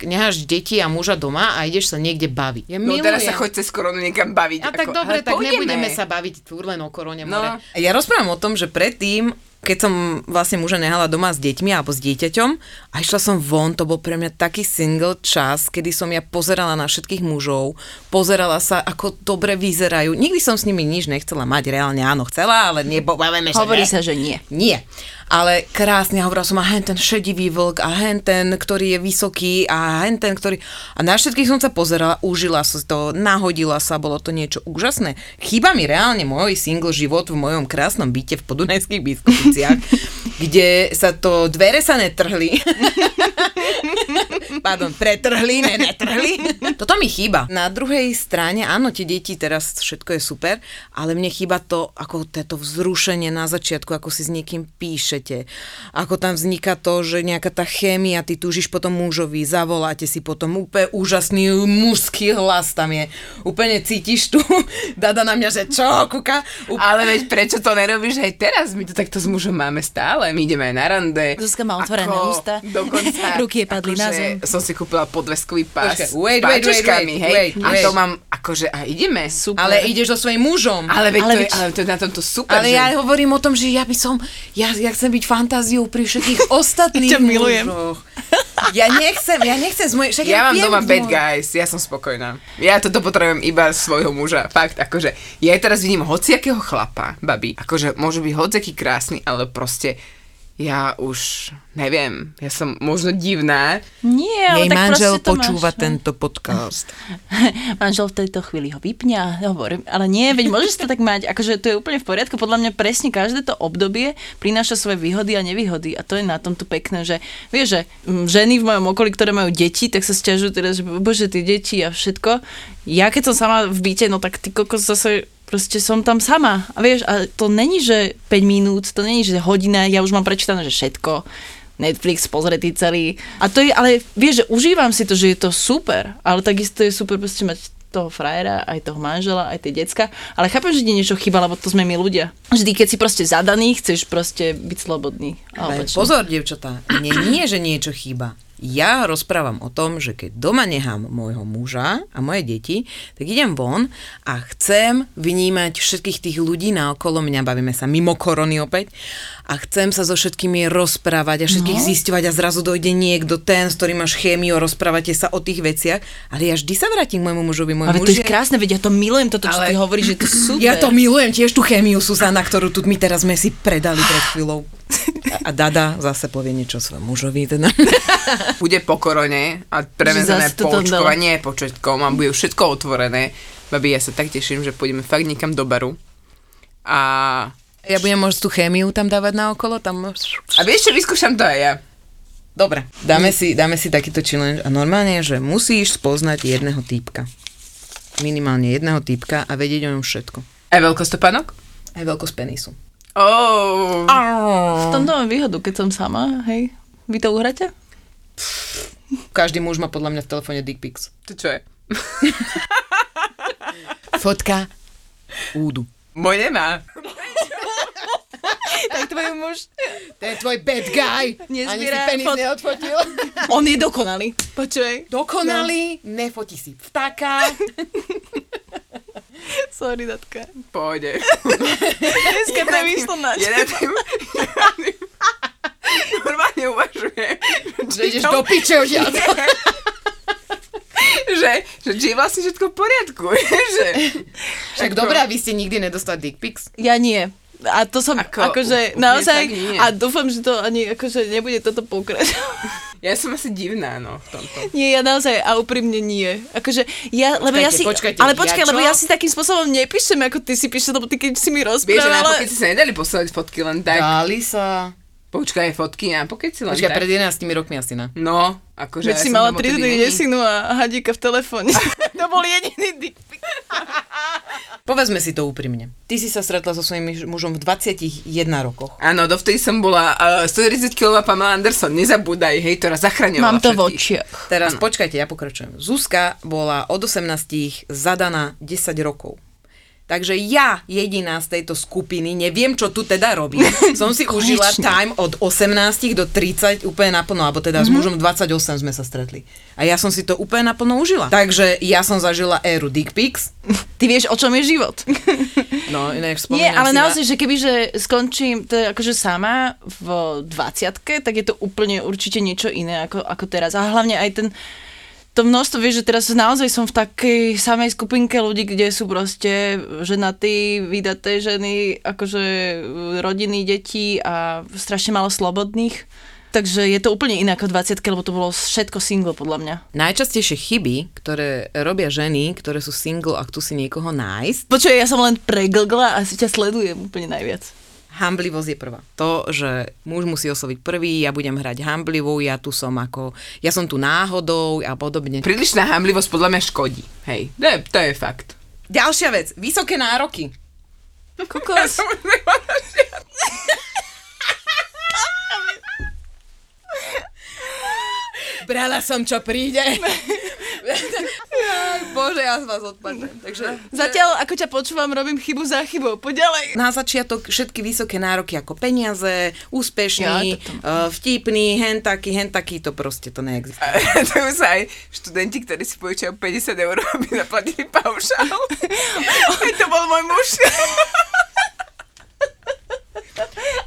necháš deti a muža doma a ideš sa niekde baviť. Ja No teraz sa choď cez koronu niekam baviť. A tak ako, dobre, ale tak pôjdeme. nebudeme sa baviť furt len o korone No. more. Ja rozprávam o tom, že predtým keď som vlastne muža nehala doma s deťmi alebo s dieťaťom a išla som von, to bol pre mňa taký single čas, kedy som ja pozerala na všetkých mužov, pozerala sa, ako dobre vyzerajú. Nikdy som s nimi nič nechcela mať, reálne áno, chcela, ale nebavíme, že Hovorí ne. sa, že nie. Nie. Ale krásne, hovorila som, a hen ten šedivý vlk, a hen ten, ktorý je vysoký, a hen ten, ktorý... A na všetkých som sa pozerala, užila si to, nahodila sa, bolo to niečo úžasné. Chýba mi reálne môj single život v mojom krásnom byte v Podunajských biskupiciach, kde sa to, dvere sa netrhli. Pardon, pretrhli, ne, netrhli. Toto mi chýba. Na druhej strane, áno, tie deti teraz všetko je super, ale mne chýba to, ako toto vzrušenie na začiatku, ako si s niekým píšete. Ako tam vzniká to, že nejaká tá chémia, ty túžiš potom mužovi, zavoláte si potom úplne úžasný mužský hlas tam je. Úplne cítiš tu, dada na mňa, že čo, kuka. Úplne Ale veď prečo to nerobíš aj teraz? My to takto s mužom máme stále. My ideme aj na rande. Zuzka má otvorené Ako ústa. Dokonca. Ruky jej padli na zem. Som si kúpila podveskový pás Počkaj, s wait, wait, wait, wait, hej. wait, a wait. to mám, akože, a ideme. Super. ale ideš so svojím mužom. Ale veď Ale to, je, ale to je na tomto super, Ale že... ja hovorím o tom, že ja by som, ja, ja chcem byť fantáziou pri všetkých ostatných Ťa milujem. mužoch. Ja nechcem, ja nechcem z mojej, však Ja mám doma bad guys, ja som spokojná. Ja toto potrebujem iba svojho muža. Fakt, akože, ja teraz vidím hociakého chlapa, babi, akože môže byť hociaký krásny, ale proste ja už neviem, ja som možno divná. Nie, ale Jej tak manžel to počúva máš, no. tento podcast. Manžel v tejto chvíli ho vypne a hovorím, ale nie, veď môžeš to tak mať, akože to je úplne v poriadku, podľa mňa presne každé to obdobie prináša svoje výhody a nevýhody a to je na tomto pekné, že vieš, že mm, ženy v mojom okolí, ktoré majú deti, tak sa stiažujú teraz, že bože, tie deti a všetko. Ja keď som sama v byte, no tak ty kokos zase proste som tam sama. A vieš, a to není, že 5 minút, to není, že hodina, ja už mám prečítané, že všetko. Netflix pozretý celý. A to je, ale vieš, že užívam si to, že je to super, ale takisto je super proste mať toho frajera, aj toho manžela, aj tie decka. Ale chápem, že ti niečo chýba, lebo to sme my ľudia. Vždy, keď si proste zadaný, chceš proste byť slobodný. Ale pozor, dievčatá, nie, nie, že niečo chýba. Ja rozprávam o tom, že keď doma nechám môjho muža a moje deti, tak idem von a chcem vnímať všetkých tých ľudí na okolo mňa, bavíme sa mimo korony opäť, a chcem sa so všetkými rozprávať a všetkých no. zisťovať a zrazu dojde niekto, ten, s ktorým máš chémiu, rozprávate sa o tých veciach, ale ja vždy sa vrátim k môjmu mužovi. Môj Ale muž to je krásne, veď ja to milujem, toto, čo Ale- ty hovoríš, že to super. ja to milujem, tiež tú chémiu, Susana, ktorú tu my teraz sme si predali pred chvíľou. A, a Dada zase povie niečo svojmu mužovi. Teda. Bude po korone a prevezené Že zase to po tam dalo. očkovanie, po všetkom a bude všetko otvorené. Babi, ja sa tak teším, že pôjdeme fakt niekam do baru. A, Ja budem môcť tú chémiu tam dávať na okolo, tam... a vieš čo, vyskúšam to aj ja. Dobre, dáme si, dáme si takýto challenge a normálne, že musíš spoznať jedného týpka. Minimálne jedného týpka a vedieť o ňom všetko. Aj veľkostopánok? Aj veľkosť penisu. Oh. V tomto mám výhodu, keď som sama, hej. Vy to uhráte? Každý muž má podľa mňa v telefóne dick pics. To čo je? Fotka údu. Môj nemá. Tak tvoj muž, To je tvoj bad guy. Ani si Nezbiera penis fot- neodfotil. on je dokonalý. Počuj. Dokonalý, nefotí si vtáka. Sorry, Datka. Pôjde. Dneska to vyšlo na Ja ja normálne uvažujem. Že ideš do piče odtiaľ. že, že, že je vlastne všetko v poriadku. že, Však Ako- dobré, a vy ste nikdy nedostali dick pics? Ja nie. A to som Ako, ako, akože naozaj, nie. a dúfam, že to ani akože nebude toto pokračovať. Ja som asi divná, no, v tomto. Nie, ja naozaj a úprimne nie. Akože ja, lebo ja Počkajte, si, počkajte, ale ja počkaj, lebo čo? ja si takým spôsobom nepíšem, ako ty si píšeš, lebo ty keď si mi Vieš, že na rozprávala... pokeci sa nedali posielať fotky len tak. Dali sa. Počkaj, fotky na pokeci len Počkaj, tak. pred 11 rokmi asi, ne? No, akože Veď ja si som mala tam 3 odtedy dny desinu a hadíka v telefóne. to bol jediný dick pic. Povedzme si to úprimne. Ty si sa stretla so svojím muž- mužom v 21 rokoch. Áno, dovtedy som bola uh, 130 kg Pamela Anderson, nezabúdaj, hej, ktorá zachraňovala Mám to v očiach. Teraz počkajte, ja pokračujem. Zuzka bola od 18 zadaná 10 rokov. Takže ja, jediná z tejto skupiny, neviem, čo tu teda robím. Som si užila time od 18 do 30 úplne naplno, alebo teda s mužom 28 sme sa stretli. A ja som si to úplne naplno užila. Takže ja som zažila éru dick pics. Ty vieš, o čom je život. No, inak Nie, ale naozaj, že keby že skončím to akože sama v 20 tak je to úplne určite niečo iné ako, ako teraz. A hlavne aj ten to množstvo, vieš, že teraz naozaj som v takej samej skupinke ľudí, kde sú proste ženatí, vydaté ženy, akože rodiny, deti a strašne malo slobodných. Takže je to úplne iné ako v 20 lebo to bolo všetko single podľa mňa. Najčastejšie chyby, ktoré robia ženy, ktoré sú single a chcú si niekoho nájsť, Počuj, ja som len preglgla a si ťa sledujem úplne najviac. Hamblivosť je prvá. To, že muž musí osloviť prvý, ja budem hrať hamblivú, ja tu som ako, ja som tu náhodou a podobne. Prílišná hamlivosť podľa mňa škodí. Hej, to je, to je fakt. Ďalšia vec, vysoké nároky. Kokos. Brala som, čo príde. Bože, ja z vás odpadnem. Takže Zatiaľ, ako ťa počúvam, robím chybu za chybou. Poď ďalej. na začiatok všetky vysoké nároky ako peniaze, úspešný, Ja, uh, vtipný, hen taký, hen taký, to proste to neexistuje. to už sa aj študenti, ktorí si požičajú 50 eur, aby zaplatili paušál. to bol môj muž.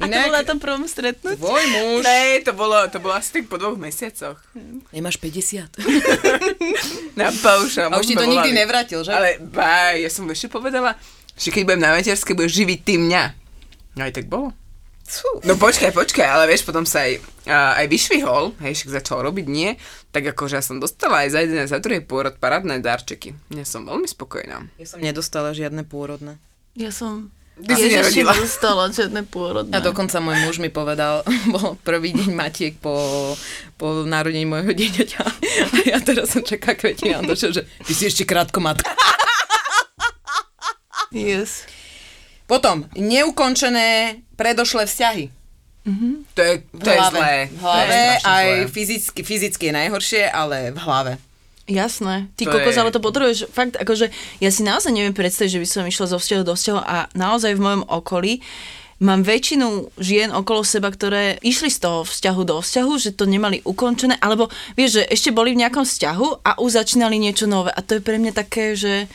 A to bolo na tom prvom stretnutí? tvoj muž, Ne, to bolo, to bolo asi tak po dvoch mesiacoch. nemáš 50. Na paušál. A už ti to sme nikdy volali. nevrátil, že? Ale baj, ja som ešte povedala, že keď budem na materskej, budeš živiť ty mňa. No aj tak bolo. Fú. No počkaj, počkaj, ale vieš, potom sa aj, a, aj vyšvihol, hej, však začal robiť nie, tak akože ja som dostala aj za jeden a za druhý pôrod parádne darčeky. Ja som veľmi spokojná. Ja som nedostala žiadne pôrodné. Ja som... Ty si nerodila. nedostala žiadne pôrodné. A dokonca môj muž mi povedal, bol prvý deň matiek po, po narodení môjho dieťaťa. A ja teraz som čaká kvetina a došiel, že ty si ešte krátko matka. Yes. Potom, neukončené predošlé vzťahy. To je, V to je hlave. zlé. V hlave, je aj zlé. fyzicky, fyzicky je najhoršie, ale v hlave. Jasné. Ty To kokos, je- ale to potrebuješ fakt, akože ja si naozaj neviem predstaviť, že by som išla zo vzťahu do vzťahu a naozaj v mojom okolí mám väčšinu žien okolo seba, ktoré išli z toho vzťahu do vzťahu, že to nemali ukončené, alebo vieš, že ešte boli v nejakom vzťahu a už začínali niečo nové. A to je pre mňa také, že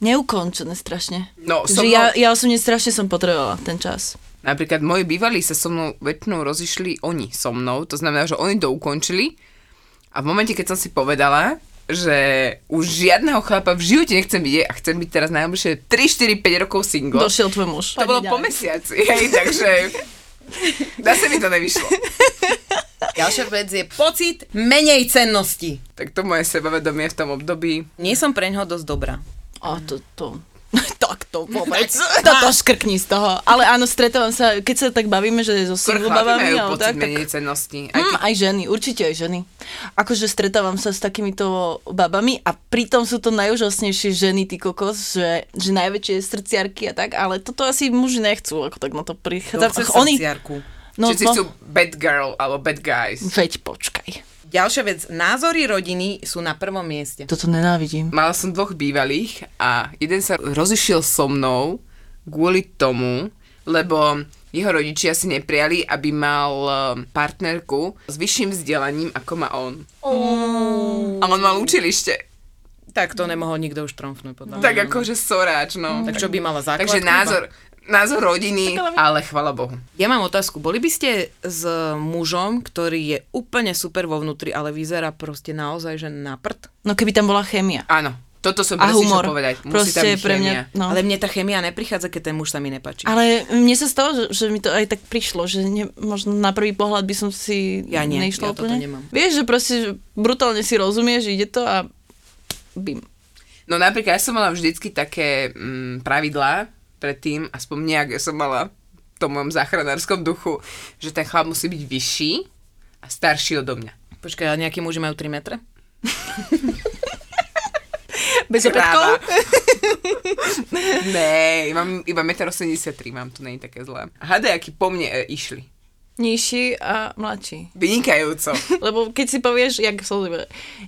neukončené strašne. No, so že mnou- ja, ja osobne strašne som potrebovala ten čas. Napríklad moji bývalí sa so mnou väčšinou rozišli oni so mnou, to znamená, že oni to ukončili a v momente, keď som si povedala, že už žiadneho chlapa v živote nechcem vidieť a chcem byť teraz najbližšie 3, 4, 5 rokov single. Došiel tvoj muž. to bolo po mesiaci, hej, takže zase mi to nevyšlo. Ďalšia vec je pocit menej cennosti. Tak to moje sebavedomie v tom období. Nie som pre ňoho dosť dobrá. A to, to, tak to vôbec. Toto škrkni z toho. Ale áno, stretávam sa, keď sa tak bavíme, že so single babami, majú pocit tak, menej cennosti. Aj Mm, keď aj ženy, určite aj ženy. Akože stretávam sa s takýmito babami a pritom sú to najúžasnejšie ženy, ty kokos, že, že najväčšie srdciarky a tak, ale toto asi muži nechcú, ako tak na to prichádza. Ach, Oni, srdciarku. no, Všetci no, chcú bad girl alebo bad guys. veď počkaj. Ďalšia vec, názory rodiny sú na prvom mieste. Toto nenávidím. Mala som dvoch bývalých a jeden sa rozišiel so mnou kvôli tomu, lebo jeho rodičia si neprijali, aby mal um, partnerku s vyšším vzdelaním, ako má on. A on mal učilište. Tak to nemohol nikto už tromfnúť, podľa mňa. Tak akože soráč, no. Tak čo by mala základku? Takže názor, názor rodiny, ale- chvala Bohu. Ja mám otázku. Boli by ste s mužom, ktorý je úplne super vo vnútri, ale vyzerá proste naozaj, že na prd? No keby tam bola chémia. Áno, toto som A presne humor. povedať. Musí Proste tam byť pre mňa, chémia. no. Ale mne tá chemia neprichádza, keď ten muž sa mi nepáči. Ale mne sa stalo, že, že mi to aj tak prišlo, že ne, možno na prvý pohľad by som si Ja nie, neišla ja úplne. nemám. Vieš, že proste že brutálne si rozumieš, ide to a bim. No napríklad ja som mala vždycky také mm, pravidlá predtým, aspoň nejak ja som mala v tom mojom záchranárskom duchu, že ten chlap musí byť vyšší a starší odo mňa. Počkaj, ale nejakí muži majú 3 metre? Bez opätkov? Ne, mám iba 1,83 m, mám to není také zlé. Hádaj, aký po mne e, išli. Nižší a mladší. Vynikajúco. Lebo keď si povieš, jak som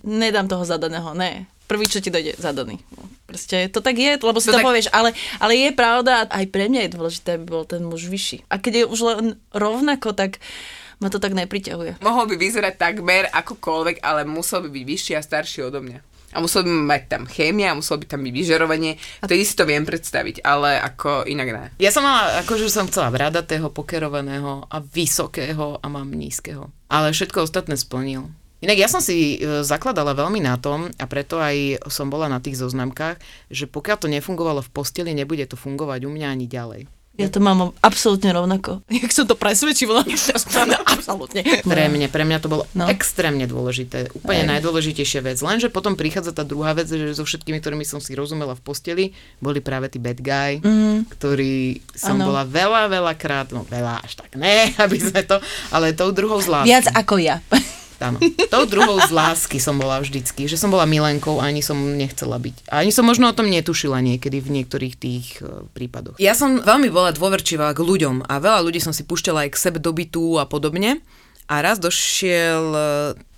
nedám toho zadaného, ne. Prvý, čo ti dojde, zadaný. Proste to tak je, lebo si To to, tak- povieš, ale, ale je pravda, aj pre mňa je dôležité, aby bol ten muž vyšší. A keď je už len rovnako, tak ma to tak nepriťahuje. Mohol by vyzerať takmer akokoľvek, ale musel by byť vyšší a starší odo mňa. A musel by mať tam chémia, a muselo by tam byť vyžarovanie. Vtedy si to viem predstaviť, ale ako inak ne. Ja som mala, akože som chcela bradatého, pokerovaného a vysokého a mám nízkeho. Ale všetko ostatné splnil. Inak ja som si e, zakladala veľmi na tom a preto aj som bola na tých zoznamkách, že pokiaľ to nefungovalo v posteli, nebude to fungovať u mňa ani ďalej. Ja to mám absolútne rovnako. Jak som to presvedčila, absolútne. Pre mňa, pre mňa to bolo No. extrémne dôležité. Úplne Hej. najdôležitejšia vec. Lenže potom prichádza tá druhá vec, že so všetkými, ktorými som si rozumela v posteli, boli práve tí bad guy, mm. ktorí som Áno. bola veľa, veľa krát, no veľa až tak ne, aby sme to, ale tou druhou z lásky. Viac ako ja. Áno. Tou druhou z lásky som bola vždycky, že som bola milenkou ani som nechcela byť. A ani som možno o tom netušila niekedy v niektorých tých e, prípadoch. Ja som veľmi bola dôverčivá k ľuďom a veľa ľudí som si púšťala aj k sebe do bytu a podobne. A raz došiel e,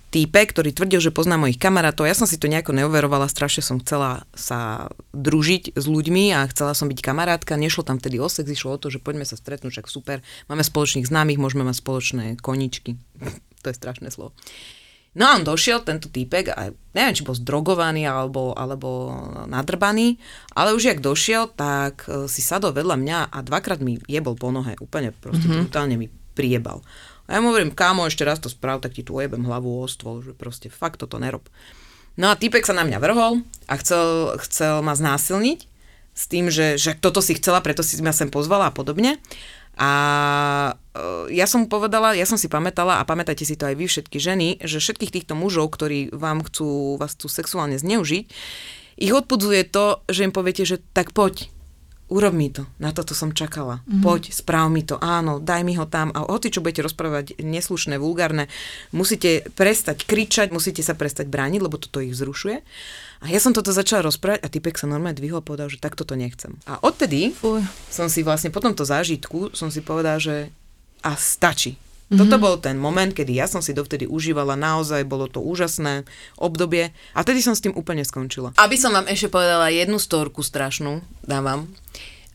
týpek, ktorý tvrdil, že pozná mojich kamarátov. Ja som si to nejako neoverovala, strašne som chcela sa družiť s ľuďmi a chcela som byť kamarátka. Nešlo tam vtedy o sex, išlo o to, že poďme sa stretnúť, však super. Máme spoločných známych, môžeme mať spoločné koničky. To je strašné slovo. No a on došiel, tento týpek, a neviem, či bol zdrogovaný alebo, alebo nadrbaný, ale už jak došiel, tak e, si sadol vedľa mňa a dvakrát mi jebol po nohe, úplne proste mm-hmm. brutálne mi priebal. A ja mu hovorím, kámo, ešte raz to sprav, tak ti tu ojebem hlavu o stôl, že proste fakt toto nerob. No a týpek sa na mňa vrhol a chcel, chcel ma znásilniť s tým, že, že toto si chcela, preto si ma sem pozvala a podobne. A ja som povedala, ja som si pamätala a pamätajte si to aj vy všetky ženy, že všetkých týchto mužov, ktorí vám chcú, vás chcú sexuálne zneužiť, ich odpudzuje to, že im poviete, že tak poď, urob mi to, na toto som čakala, mm-hmm. poď, správ mi to, áno, daj mi ho tam a hoci čo budete rozprávať neslušné, vulgárne, musíte prestať kričať, musíte sa prestať brániť, lebo toto ich vzrušuje. A ja som toto začala rozprávať a typek sa normálne dvihol a povedal, že takto to nechcem. A odtedy Fuj. som si vlastne po tomto zážitku som si povedala, že a stačí. Mm-hmm. Toto bol ten moment, kedy ja som si dovtedy užívala, naozaj bolo to úžasné obdobie a tedy som s tým úplne skončila. Aby som vám ešte povedala jednu storku strašnú, dávam.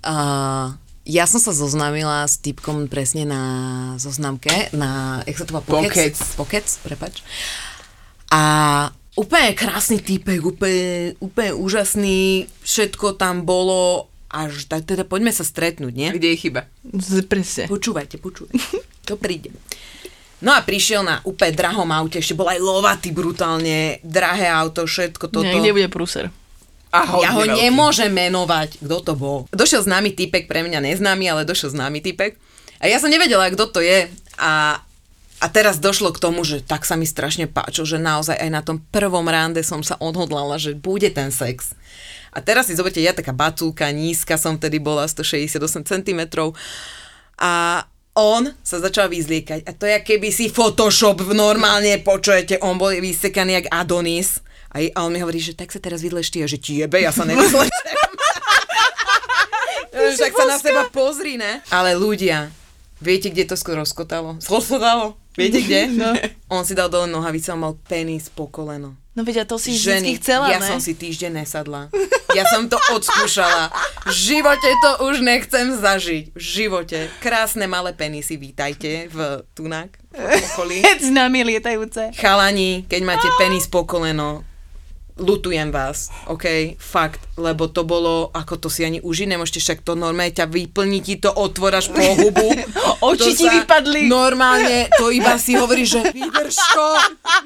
Uh, ja som sa zoznámila s typkom presne na zoznamke, na, jak sa to má, Pokec. Pokec, prepač. A úplne krásny typek, úplne, úplne úžasný, všetko tam bolo, až tak teda poďme sa stretnúť, nie? Kde je chyba? Presne. Počúvajte, počúvajte. To príde. No a prišiel na úplne drahom aute, ešte bol aj lovatý brutálne, drahé auto, všetko toto. Niekde bude prúser. A hodne Ja ho veľký. nemôžem menovať, kto to bol. Došiel známy typek, pre mňa neznámy, ale došiel známy typek. A ja som nevedela, kto to je. A, a teraz došlo k tomu, že tak sa mi strašne páčil, že naozaj aj na tom prvom rande som sa odhodlala, že bude ten sex. A teraz si zoberte, ja taká bacúka, nízka som tedy bola, 168 cm. A on sa začal vyzliekať. A to je, keby si Photoshop v normálne počujete, on bol vysekaný jak Adonis. A, on mi hovorí, že tak sa teraz vydleš ty, a že ti jebe, ja sa nevzlečem. Však sa na seba pozri, ne? Ale ľudia, viete, kde to skoro rozkotalo? Rozkotalo? Viete kde? No. On si dal dole nohavice a mal penis po koleno. No veď a to si Ženy, vždycky chcela, ja ne? som si týždeň nesadla. Ja som to odskúšala. V živote to už nechcem zažiť. V živote. Krásne malé penisy, vítajte v Tunak, v okolí. S nami lietajúce. Chalani, keď máte penis po koleno, lutujem vás, OK, fakt, lebo to bolo, ako to si ani užiť nemôžete, však to normálne ťa vyplní ti to, otvoráš po hubu. Oči ti vypadli. Normálne, to iba si hovorí, že vydrž to,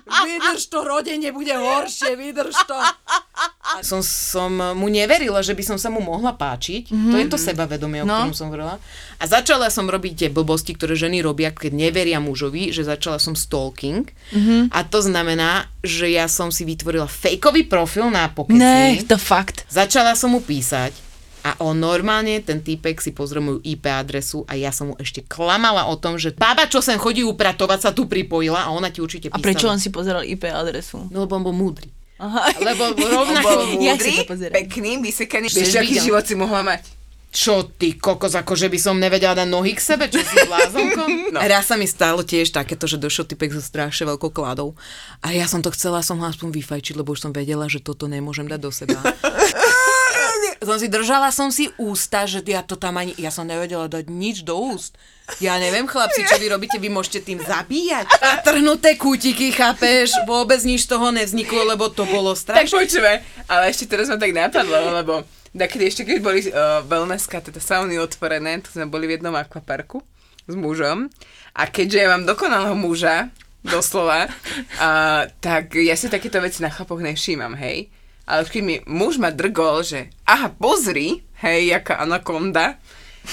vydrž to, rodenie bude horšie, vydrž to. A som, som mu neverila, že by som sa mu mohla páčiť. Mm-hmm. To je to sebavedomie, o No. ktorom som hovorila. A začala som robiť tie blbosti, ktoré ženy robia, keď neveria mužovi, že začala som stalking. Mm-hmm. A to znamená, že ja som si vytvorila fejkový profil na pokeci. Ne, to fakt. Začala som mu písať a on normálne, ten týpek si pozrel moju IP adresu a ja som mu ešte klamala o tom, že baba, čo sem chodí upratovať, sa tu pripojila a ona ti určite A písala. prečo on si pozeral IP adresu? No lebo on bol múdry. Aha. Lebo rovnako... múdry, pozerá? pekný, vysekaný. Vieš, aký život si mohla mať? Čo ty, kokos, ako že by som nevedela dať nohy k sebe, čo si blázonkom? no. Raz sa mi stalo tiež takéto, že došiel typek so strašne veľkou kladou a ja som to chcela som ho aspoň vyfajčiť, lebo už som vedela, že toto nemôžem dať do seba. som si držala som si ústa, že ja to tam ani, ja som nevedela dať nič do úst. Ja neviem, chlapci, čo vy robíte, vy môžete tým zabíjať. A trhnuté kútiky, chápeš? Vôbec nič z toho nevzniklo, lebo to bolo Tak strašné. počúvaj, ale ešte teraz ma tak napadlo, lebo takedy ešte keď boli uh, wellnesska, teda sauny otvorené, to sme boli v jednom akvaparku s mužom a keďže ja mám dokonalého muža, doslova, uh, tak ja si takéto veci na chlapoch nevšímam, hej. Ale keď mi muž ma drgol, že aha, pozri, hej, jaká anakonda,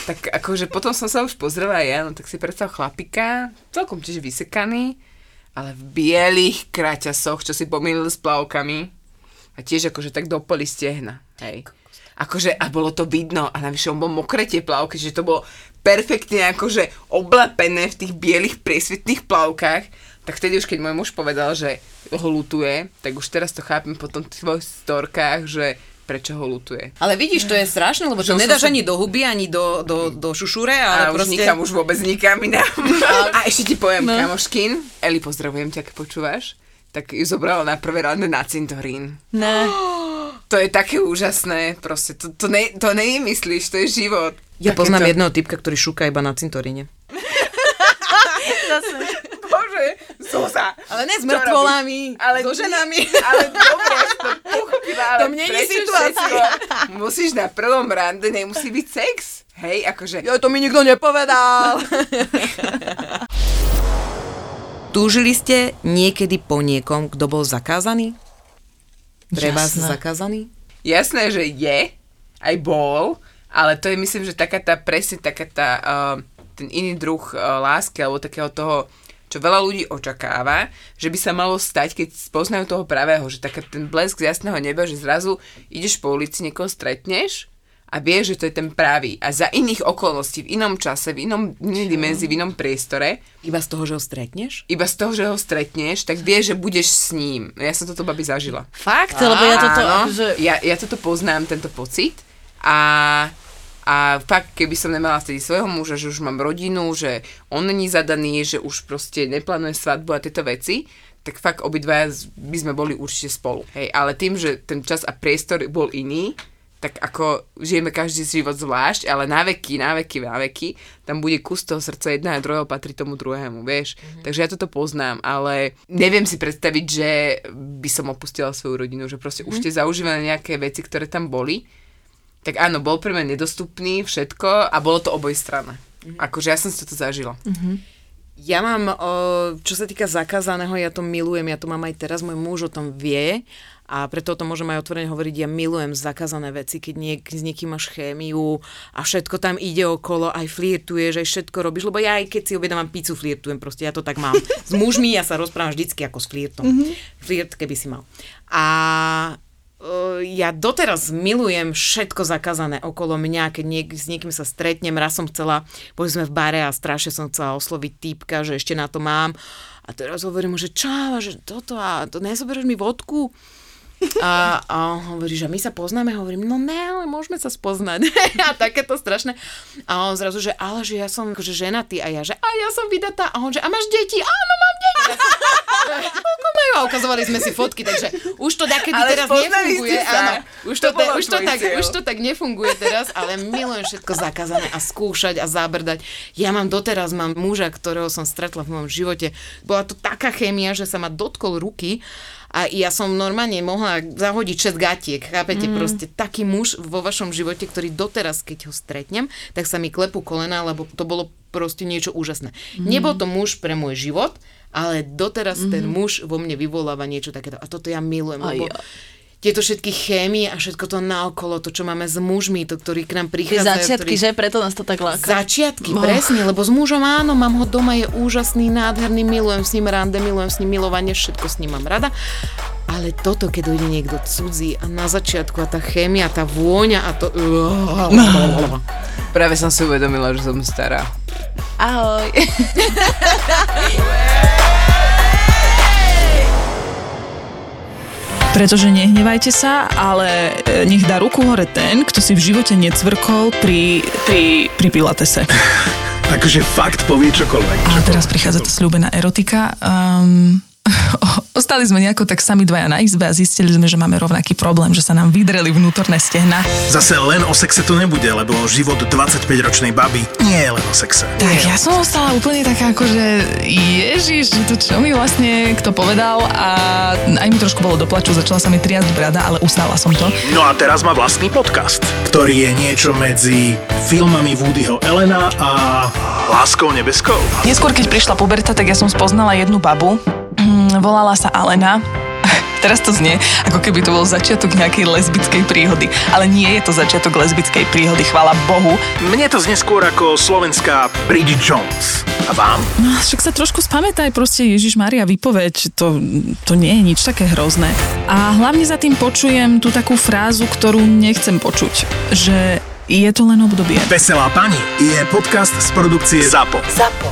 tak akože potom som sa už pozrela ja, no tak si predstav chlapika, celkom tiež vysekaný, ale v bielých kraťasoch, čo si pomýlil s plavkami a tiež akože tak do poli stehna, hej. Akože, a bolo to vidno, a navyše on bol mokré tie plavky, že to bolo perfektne akože oblepené v tých bielých priesvitných plavkách, tak vtedy už keď môj muž povedal, že ho lutuje, tak už teraz to chápem po tom tvojich storkách, že prečo ho lutuje. Ale vidíš, to je strašné, lebo to už nedáš sa- ani do huby, ani do, do, do šušure, ale A už proste... nikam, už vôbec nikam inám. A ešte ti poviem, no. kamoškin, Eli, pozdravujem ťa, keď počúvaš, tak ju zobrala na prvé rande na cintorín. Ne. To je také úžasné, proste, to, to, ne, to nevymyslíš, to je život. Ja Takéto- poznám jedného typka, ktorý šúka iba na cintoríne. Zase. Bože, Zúza. Ale ne s mŕtvolami, ale so ženami. Ale dobre, to pochopila, ale To mne nie je prečo situácia. všetko Musíš na prvom rande, nemusí byť sex. Hej, akože... Jo, to mi nikto nepovedal. Túžili ste niekedy po niekom, kto bol zakázaný? Pre vás Jasné. zakázaný? Jasné, že je, aj bol, ale to je myslím, že taká tá presne taká tá, uh, ten iný druh uh, lásky, alebo takého toho, čo veľa ľudí očakáva, že by sa malo stať, keď poznajú toho pravého, že taká ten blesk z jasného neba, že zrazu ideš po ulici, niekoho stretneš a vieš, že to je ten pravý. A za iných okolností, v inom čase, v inom inej dimenzii, v inom priestore, Iba z toho, že ho stretneš? iba z toho, že ho stretneš, tak vieš, že budeš s ním. Ja som toto babi zažila. Fakt, lebo ja toto, Áno, akože... ja, ja toto poznám, tento pocit a, a fakt, keby som nemala vtedy svojho muža, že už mám rodinu, že on není zadaný, že už proste neplánuje svadbu a tieto veci, tak fakt obidvaja z- by sme boli určite spolu. Hej, ale tým, že ten čas a priestor bol iný, tak ako žijeme každý život zvlášť, ale na veky, na veky, na veky, tam bude kus toho srdca jedného a druhého patrí tomu druhému, vieš. Mm-hmm. Takže ja toto poznám, ale neviem si predstaviť, že by som opustila svoju rodinu, že proste mm-hmm. už tie zaužívané nejaké veci, ktoré tam boli, tak áno, bol pre mňa nedostupný, všetko a bolo to obojstranné. Mm-hmm. Akože ja som si toto zažila. Mm-hmm. Ja mám, čo sa týka zakázaného, ja to milujem, ja to mám aj teraz, môj muž o tom vie a preto o tom môžem aj otvorene hovoriť, ja milujem zakázané veci, keď niek- s niekým máš chémiu a všetko tam ide okolo, aj flirtuješ, aj všetko robíš, lebo ja aj keď si objednávam pizzu, flirtujem, proste ja to tak mám. S mužmi ja sa rozprávam vždycky ako s flirtom. Mm-hmm. Flirt, keby si mal. A Uh, ja doteraz milujem všetko zakázané okolo mňa, keď niek- s niekým sa stretnem, raz som chcela, boli sme v bare a strašne som chcela osloviť týpka, že ešte na to mám. A teraz hovorím mu, že a že toto a to nezoberieš mi vodku? A, a on hovorí, že my sa poznáme, hovorím, no ne, ale môžeme sa spoznať. a takéto strašné. A on zrazu, že ale že ja som akože ženatý a ja, že a ja som vydatá. A on, že a máš deti? Áno, mám deti. Koľko majú? A ukazovali sme si fotky, takže už to takedy teraz nefunguje. Áno, už To to, te, už, to tak, cieľ. už to tak nefunguje teraz, ale milujem všetko zakázané a skúšať a zabrdať. Ja mám doteraz, mám muža, ktorého som stretla v mojom živote. Bola to taká chémia, že sa ma dotkol ruky A ja som normálne mohla zahodiť 6 gatiek, chápete? Mm. Proste taký muž vo vašom živote, ktorý doteraz, keď ho stretnem, tak sa mi klepú kolena, lebo to bolo proste niečo úžasné. Mm. Nebol to muž pre môj život, ale doteraz mm. ten muž vo mne vyvoláva niečo takéto. A toto ja milujem, lebo ja. Tieto všetky chémie a všetko to naokolo, to, čo máme s mužmi, to, ktorí k nám Tie prichádzajú. začiatky, ktorí... že? Preto nás to tak láka. Začiatky, Oh. presne, lebo s mužom áno, mám ho doma, je úžasný, nádherný, milujem s ním rande, milujem s ním milovanie, všetko s ním mám rada. Ale toto, keď dojde niekto cudzí a na začiatku a tá chémia, tá vôňa a to... Práve som si uvedomila, že som stará. Ahoj. Pretože nehnevajte sa, ale e, nech dá ruku hore ten, kto si v živote necvrkol pri, pri, pri pilatese. Akože fakt povie čokoľvek. A teraz prichádza tá slúbená erotika. Um, ostali sme nejako tak sami dvaja na izbe a zistili sme, že máme rovnaký problém, že sa nám vydreli vnútorné stehna. Zase len o sexe to nebude, lebo život 25-ročnej baby nie je len o sexe. Tak ja som ostala úplne taká ako, že ježiš, to čo mi vlastne kto povedal a aj mi trošku bolo doplaču, začala sa mi triasť brada, ale ustála som to. No a teraz má vlastný podcast, ktorý je niečo medzi filmami Woodyho Elena a Láskou nebeskou. Neskôr, keď prišla puberta, tak ja som spoznala jednu babu. Mm, Volala sa Alena. Teraz to znie, ako keby to bol začiatok nejakej lesbickej príhody. Ale nie je to začiatok lesbickej príhody, chvála Bohu. Mne to znie skôr ako slovenská Bridget Jones. A vám? No, však sa trošku spamätaj, proste Ježiš Maria, vypoveď, to, to nie je nič také hrozné. A hlavne za tým počujem tú takú frázu, ktorú nechcem počuť, že je to len obdobie. Veselá pani je podcast z produkcie ZAPO. ZAPO.